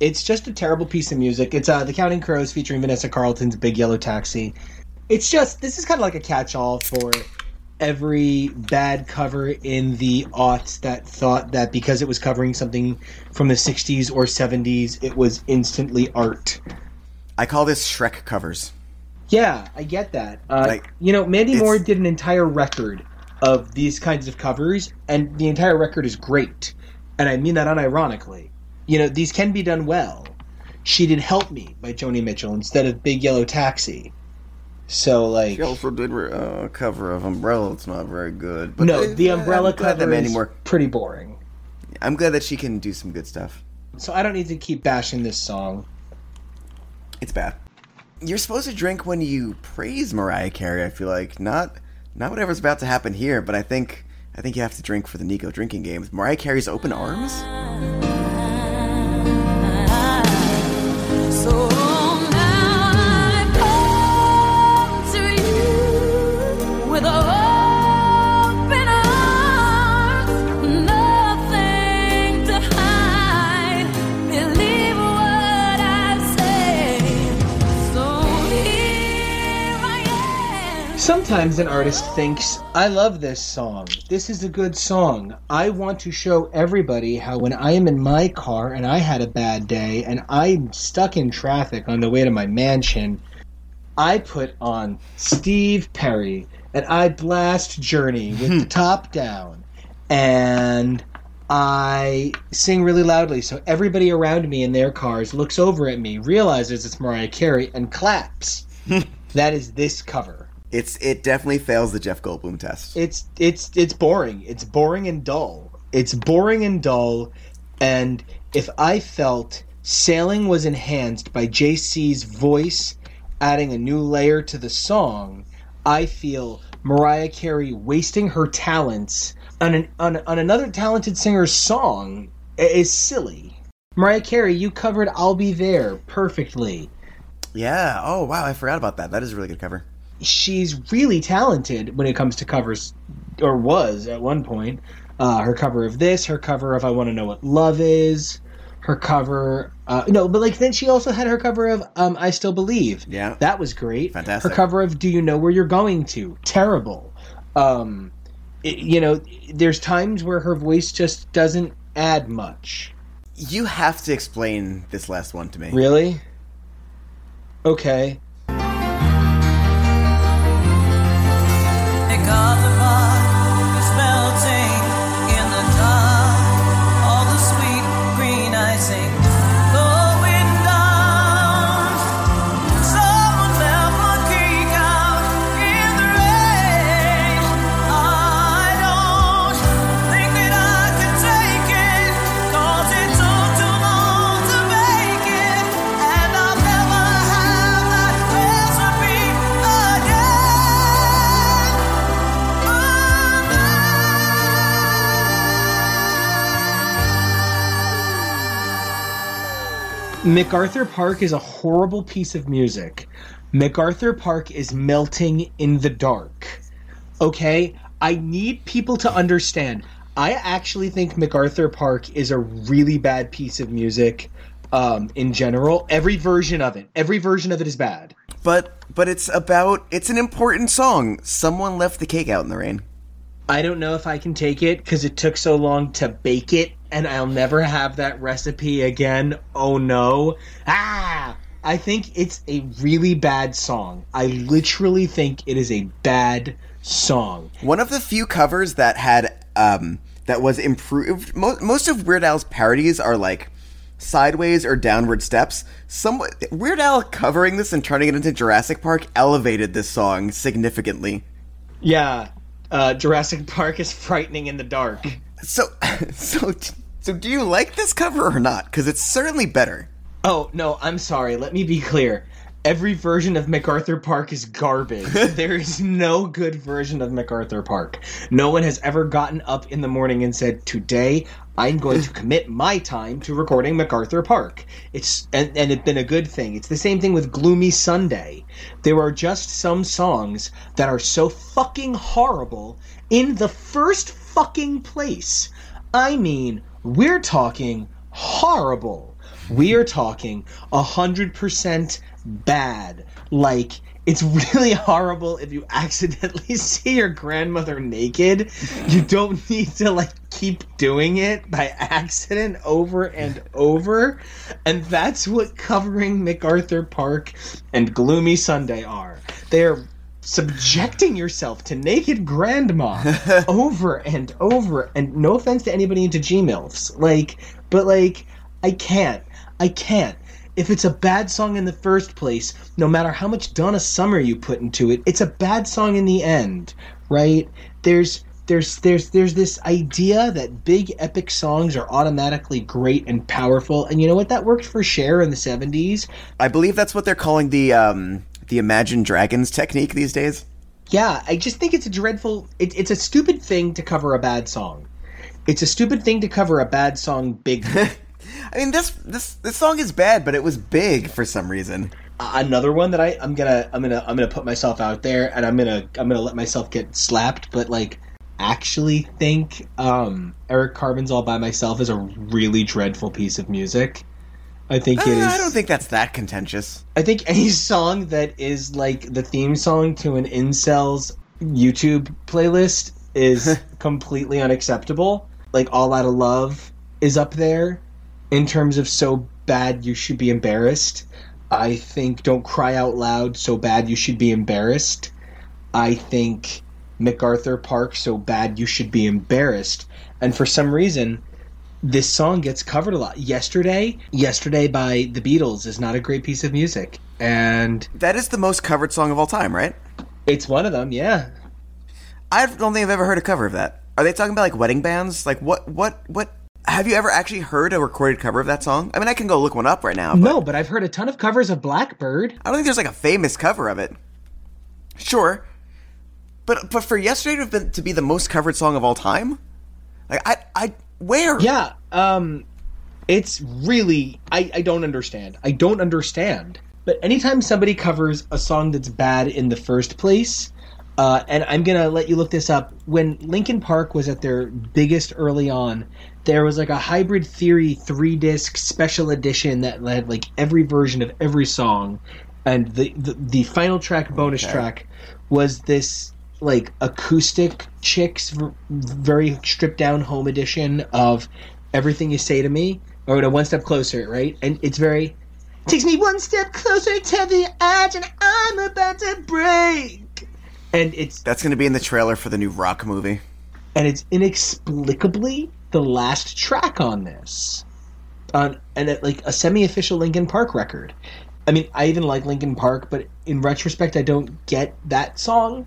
It's just a terrible piece of music. It's uh, The Counting Crows featuring Vanessa Carlton's Big Yellow Taxi. It's just, this is kind of like a catch all for every bad cover in the aughts that thought that because it was covering something from the 60s or 70s, it was instantly art. I call this Shrek covers. Yeah, I get that. Uh, Like, you know, Mandy Moore did an entire record of these kinds of covers, and the entire record is great. And I mean that unironically. You know, these can be done well. She did Help Me by Joni Mitchell instead of Big Yellow Taxi. So, like, She also did uh, cover of Umbrella. It's not very good. But no, I- the Umbrella I'm cover is pretty boring. I'm glad that she can do some good stuff. So I don't need to keep bashing this song. It's bad. You're supposed to drink when you praise Mariah Carey. I feel like not not whatever's about to happen here, but I think I think you have to drink for the Nico drinking game. With Mariah Carey's open arms. So Sometimes an artist thinks, I love this song. This is a good song. I want to show everybody how when I am in my car and I had a bad day and I'm stuck in traffic on the way to my mansion, I put on Steve Perry and I blast Journey with hmm. the top down and I sing really loudly so everybody around me in their cars looks over at me, realizes it's Mariah Carey, and claps. (laughs) that is this cover. It's it definitely fails the Jeff Goldblum test. It's it's it's boring. It's boring and dull. It's boring and dull. And if I felt sailing was enhanced by JC's voice adding a new layer to the song, I feel Mariah Carey wasting her talents on an on, on another talented singer's song is silly. Mariah Carey, you covered "I'll Be There" perfectly. Yeah. Oh wow, I forgot about that. That is a really good cover. She's really talented when it comes to covers, or was at one point. Uh, her cover of this, her cover of "I Want to Know What Love Is," her cover. Uh, no, but like then she also had her cover of um, "I Still Believe." Yeah. that was great. Fantastic. Her cover of "Do You Know Where You're Going To?" Terrible. Um, it- you know, there's times where her voice just doesn't add much. You have to explain this last one to me. Really? Okay. Because MacArthur Park is a horrible piece of music. MacArthur Park is melting in the dark. Okay? I need people to understand. I actually think MacArthur Park is a really bad piece of music um, in general. Every version of it. Every version of it is bad. But but it's about it's an important song. Someone left the cake out in the rain. I don't know if I can take it because it took so long to bake it, and I'll never have that recipe again. Oh no. Ah! I think it's a really bad song. I literally think it is a bad song. One of the few covers that had um that was improved. Most most of Weird Al's parodies are like sideways or downward steps. Some Weird Al covering this and turning it into Jurassic Park elevated this song significantly. Yeah, uh, Jurassic Park is frightening in the dark. So, (laughs) so, so, do you like this cover or not? Because it's certainly better. Oh, no, I'm sorry. Let me be clear. Every version of MacArthur Park is garbage. (laughs) there is no good version of MacArthur Park. No one has ever gotten up in the morning and said, "Today I'm going to commit my time to recording MacArthur Park." It's and, and it's been a good thing. It's the same thing with Gloomy Sunday. There are just some songs that are so fucking horrible in the first fucking place. I mean, we're talking horrible. We are talking a hundred percent bad. Like it's really (laughs) horrible if you accidentally (laughs) see your grandmother naked. You don't need to like keep doing it by accident over and over. And that's what covering MacArthur Park and Gloomy Sunday are. They're subjecting yourself to naked grandma (laughs) over and over and no offense to anybody into Gmilfs. Like but like I can't. I can't. If it's a bad song in the first place, no matter how much Donna Summer you put into it, it's a bad song in the end, right? There's there's there's there's this idea that big epic songs are automatically great and powerful, and you know what? That worked for Cher in the '70s. I believe that's what they're calling the um, the Imagine Dragons technique these days. Yeah, I just think it's a dreadful. It, it's a stupid thing to cover a bad song. It's a stupid thing to cover a bad song big. (laughs) I mean, this this this song is bad, but it was big for some reason. another one that I I'm gonna I'm gonna I'm gonna put myself out there and I'm gonna I'm gonna let myself get slapped, but like actually think um Eric Carmen's All by Myself is a really dreadful piece of music. I think it Uh, is. I don't think that's that contentious. I think any song that is like the theme song to an incels YouTube playlist is (laughs) completely unacceptable. Like All Out of Love is up there in terms of so bad you should be embarrassed. I think Don't Cry Out Loud so bad you should be embarrassed. I think MacArthur Park so bad you should be embarrassed. And for some reason, this song gets covered a lot. Yesterday, Yesterday by the Beatles is not a great piece of music. And That is the most covered song of all time, right? it's one of them, yeah. I don't think I've ever heard a cover of that. Are they talking about like wedding bands? Like what? What? What? Have you ever actually heard a recorded cover of that song? I mean, I can go look one up right now. But No, but I've heard a ton of covers of Blackbird. I don't think there's like a famous cover of it. Sure, but but for yesterday to, have been, to be the most covered song of all time, like I I where? Yeah, um it's really I, I don't understand. I don't understand. But anytime somebody covers a song that's bad in the first place, uh, and I'm gonna let you look this up. When Linkin Park was at their biggest early on, there was like a hybrid theory three disc special edition that had like every version of every song, and the the, the final track bonus Okay. track was this like acoustic chicks very stripped down home edition of everything you say to me or no, one step closer right and it's very takes me one step closer to the edge and i'm about to break and it's That's going to be in the trailer for the new Rock movie. and it's inexplicably the last track on this on and it, like a semi-official Linkin Park record. I mean, I even like Linkin Park, but in retrospect, I don't get that song.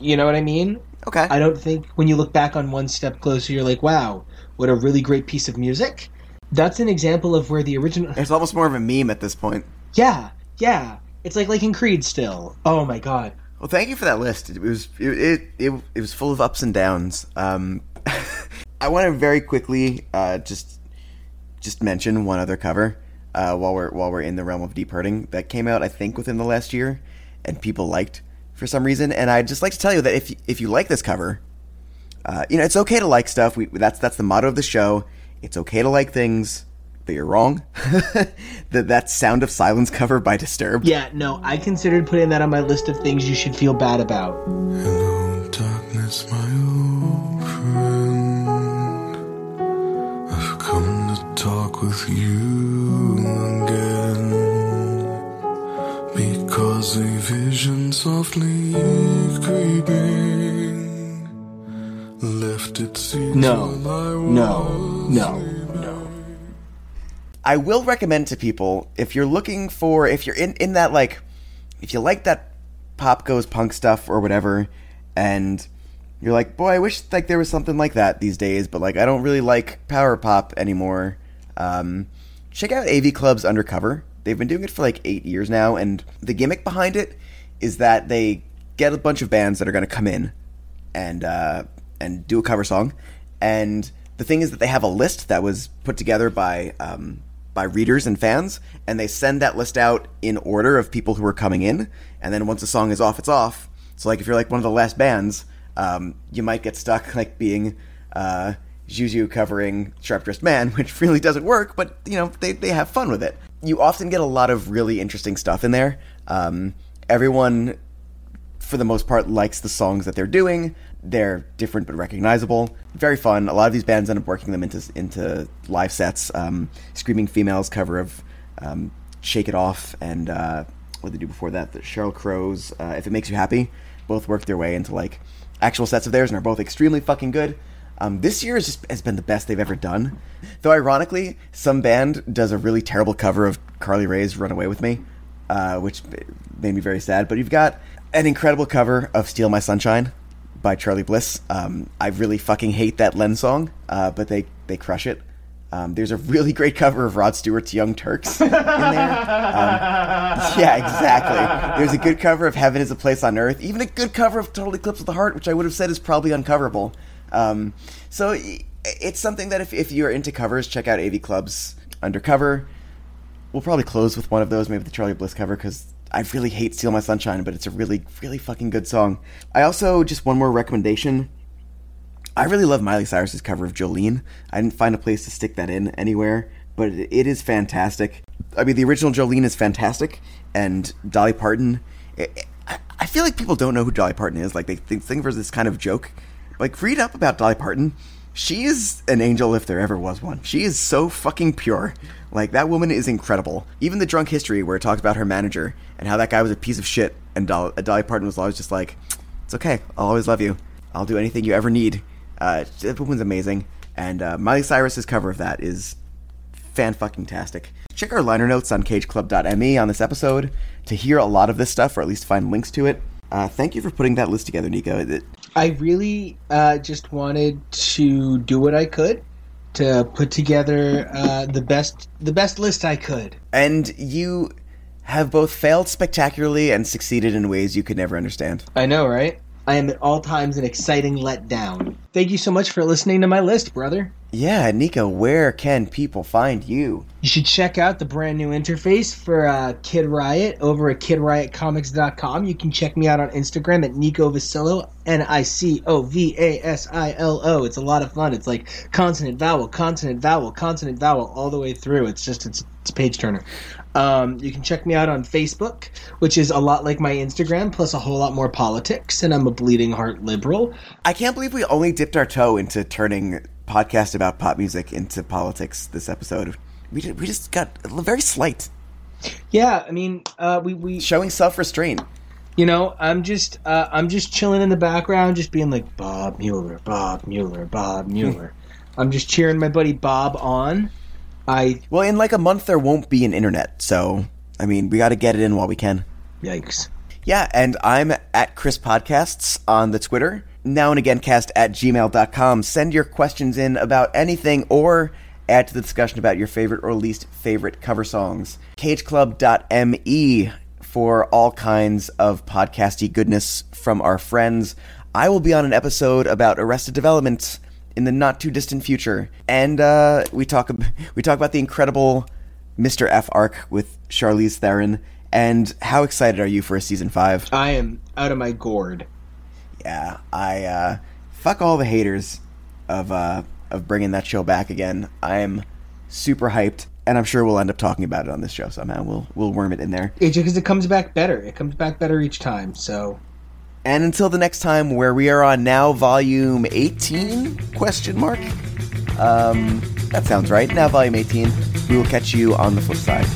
You know what I mean? Okay. I don't think when you look back on One Step Closer, you're like, wow, what a really great piece of music. That's an example of where the original. it's almost more of a meme at this point. Yeah, yeah. It's like like in Creed still. Oh my god. Well, thank you for that list. It was it it, it, it was full of ups and downs. Um, (laughs) I want to very quickly uh, just just mention one other cover uh, while we're while we're in the realm of deep hurting that came out I think within the last year and people liked for some reason. And I'd just like to tell you that if if you like this cover, uh, you know it's okay to like stuff. We that's that's the motto of the show. It's okay to like things, but you're wrong. (laughs) that that Sound of Silence cover by Disturbed. Yeah, no, I considered putting that on my list of things you should feel bad about. Hello, darkness, my old friend. I've come to talk with you again. Because a vision softly creeping left its seeds No, while no, no, no. I will recommend to people if you're looking for if you're in in that like if you like that pop goes punk stuff or whatever and you're like, boy, I wish like there was something like that these days, but like I don't really like power pop anymore. Um, check out AV Club's Undercover. They've been doing it for like eight years now, and the gimmick behind it is that they get a bunch of bands that are going to come in and uh, and do a cover song. And the thing is that they have a list that was put together by um, by readers and fans, and they send that list out in order of people who are coming in. And then once a song is off, it's off. So like if you're like one of the last bands, um, you might get stuck (laughs) like being uh, Juju covering Sharp Dressed Man, (laughs) which really doesn't work, but you know they they have fun with it. You often get a lot of really interesting stuff in there. Um, everyone for the most part, likes the songs that they're doing. They're different but recognizable. Very fun. A lot of these bands end up working them into into live sets. Um, Screaming Females cover of um, "Shake It Off" and uh, what they do before that? The Sheryl Crow's uh, "If It Makes You Happy." Both work their way into like actual sets of theirs and are both extremely fucking good. Um, this year has just has been the best they've ever done. Though ironically, some band does a really terrible cover of Carly Rae's "Run Away with Me," uh, which made me very sad. But you've got an incredible cover of "Steal My Sunshine" by Charly Bliss. Um, I really fucking hate that Len song, uh, but they they crush it. Um, there's a really great cover of Rod Stewart's "Young Turks" in there. Um, yeah, exactly. There's a good cover of "Heaven Is a Place on Earth." Even a good cover of "Total Eclipse of the Heart," which I would have said is probably uncoverable. Um, so it's something that if, if you're into covers, check out AV Club's Undercover. We'll probably close with one of those, maybe the Charly Bliss cover, because I really hate "Steal My Sunshine," but it's a really, really fucking good song. I also just one more recommendation. I really love Miley Cyrus's cover of Jolene. I didn't find a place to stick that in anywhere, but it, it is fantastic. I mean, the original Jolene is fantastic, and Dolly Parton. i I, I feel like people don't know who Dolly Parton is. Like they think, think of her as this kind of joke. Like read up about Dolly Parton. She is an angel if there ever was one. She is so fucking pure. Like that woman is incredible. Even the drunk history where it talks about her manager and how that guy was a piece of shit, and Dolly, Dolly Parton was always just like, "It's okay. I'll always love you. I'll do anything you ever need." Uh, that woman's amazing, and uh, Miley Cyrus's cover of that is fan fucking tastic. Check our liner notes on cageclub.me on this episode to hear a lot of this stuff, or at least find links to it. Uh, thank you for putting that list together, Nico. It- I really uh, just wanted to do what I could to put together uh, the best the best list I could. and you have both failed spectacularly and succeeded in ways you could never understand. I know, right? I am at all times an exciting letdown. Thank you so much for listening to my list, brother. Yeah, Nico, where can people find you? You should check out the brand new interface for uh, Kid Riot over at kidriotcomics.com. You can check me out on Instagram at Nico Vasilo, N I C O V A S I L O. It's a lot of fun. It's like consonant, vowel, consonant, vowel, consonant, vowel all the way through. It's just, it's, it's page turner. Um, you can check me out on Facebook, which is a lot like my Instagram, plus a whole lot more politics, and I'm a bleeding heart liberal. I can't believe we only dipped our toe into turning podcast about pop music into politics this episode. We just, we just got very slight, Yeah, I mean, uh, we, we showing self restraint. You know, I'm just uh, I'm just chilling in the background, just being like Bob Mueller, Bob Mueller, Bob Mueller. I'm just cheering my buddy Bob on. I Well, in like a month, there won't be an internet, so I mean, we got to get it in while we can. yikes. Yeah, and I'm at Chris Podcasts on the Twitter. Now and again, cast at gmail.com. Send your questions in about anything or add to the discussion about your favorite or least favorite cover songs. Cageclub.me for all kinds of podcasty goodness from our friends. I will be on an episode about Arrested Development in the not too distant future, and uh, we talk we talk about the incredible Mr. F arc with Charlize Theron. And how excited are you for a season five? I am out of my gourd. Yeah, I uh, fuck all the haters of uh, of bringing that show back again. I'm super hyped, and I'm sure we'll end up talking about it on this show somehow. We'll we'll worm it in there. It's because it comes back better. It comes back better each time. So And until the next time, where we are on now volume 18? Question mark. Um, that sounds right. Now volume 18. We will catch you on the flip side.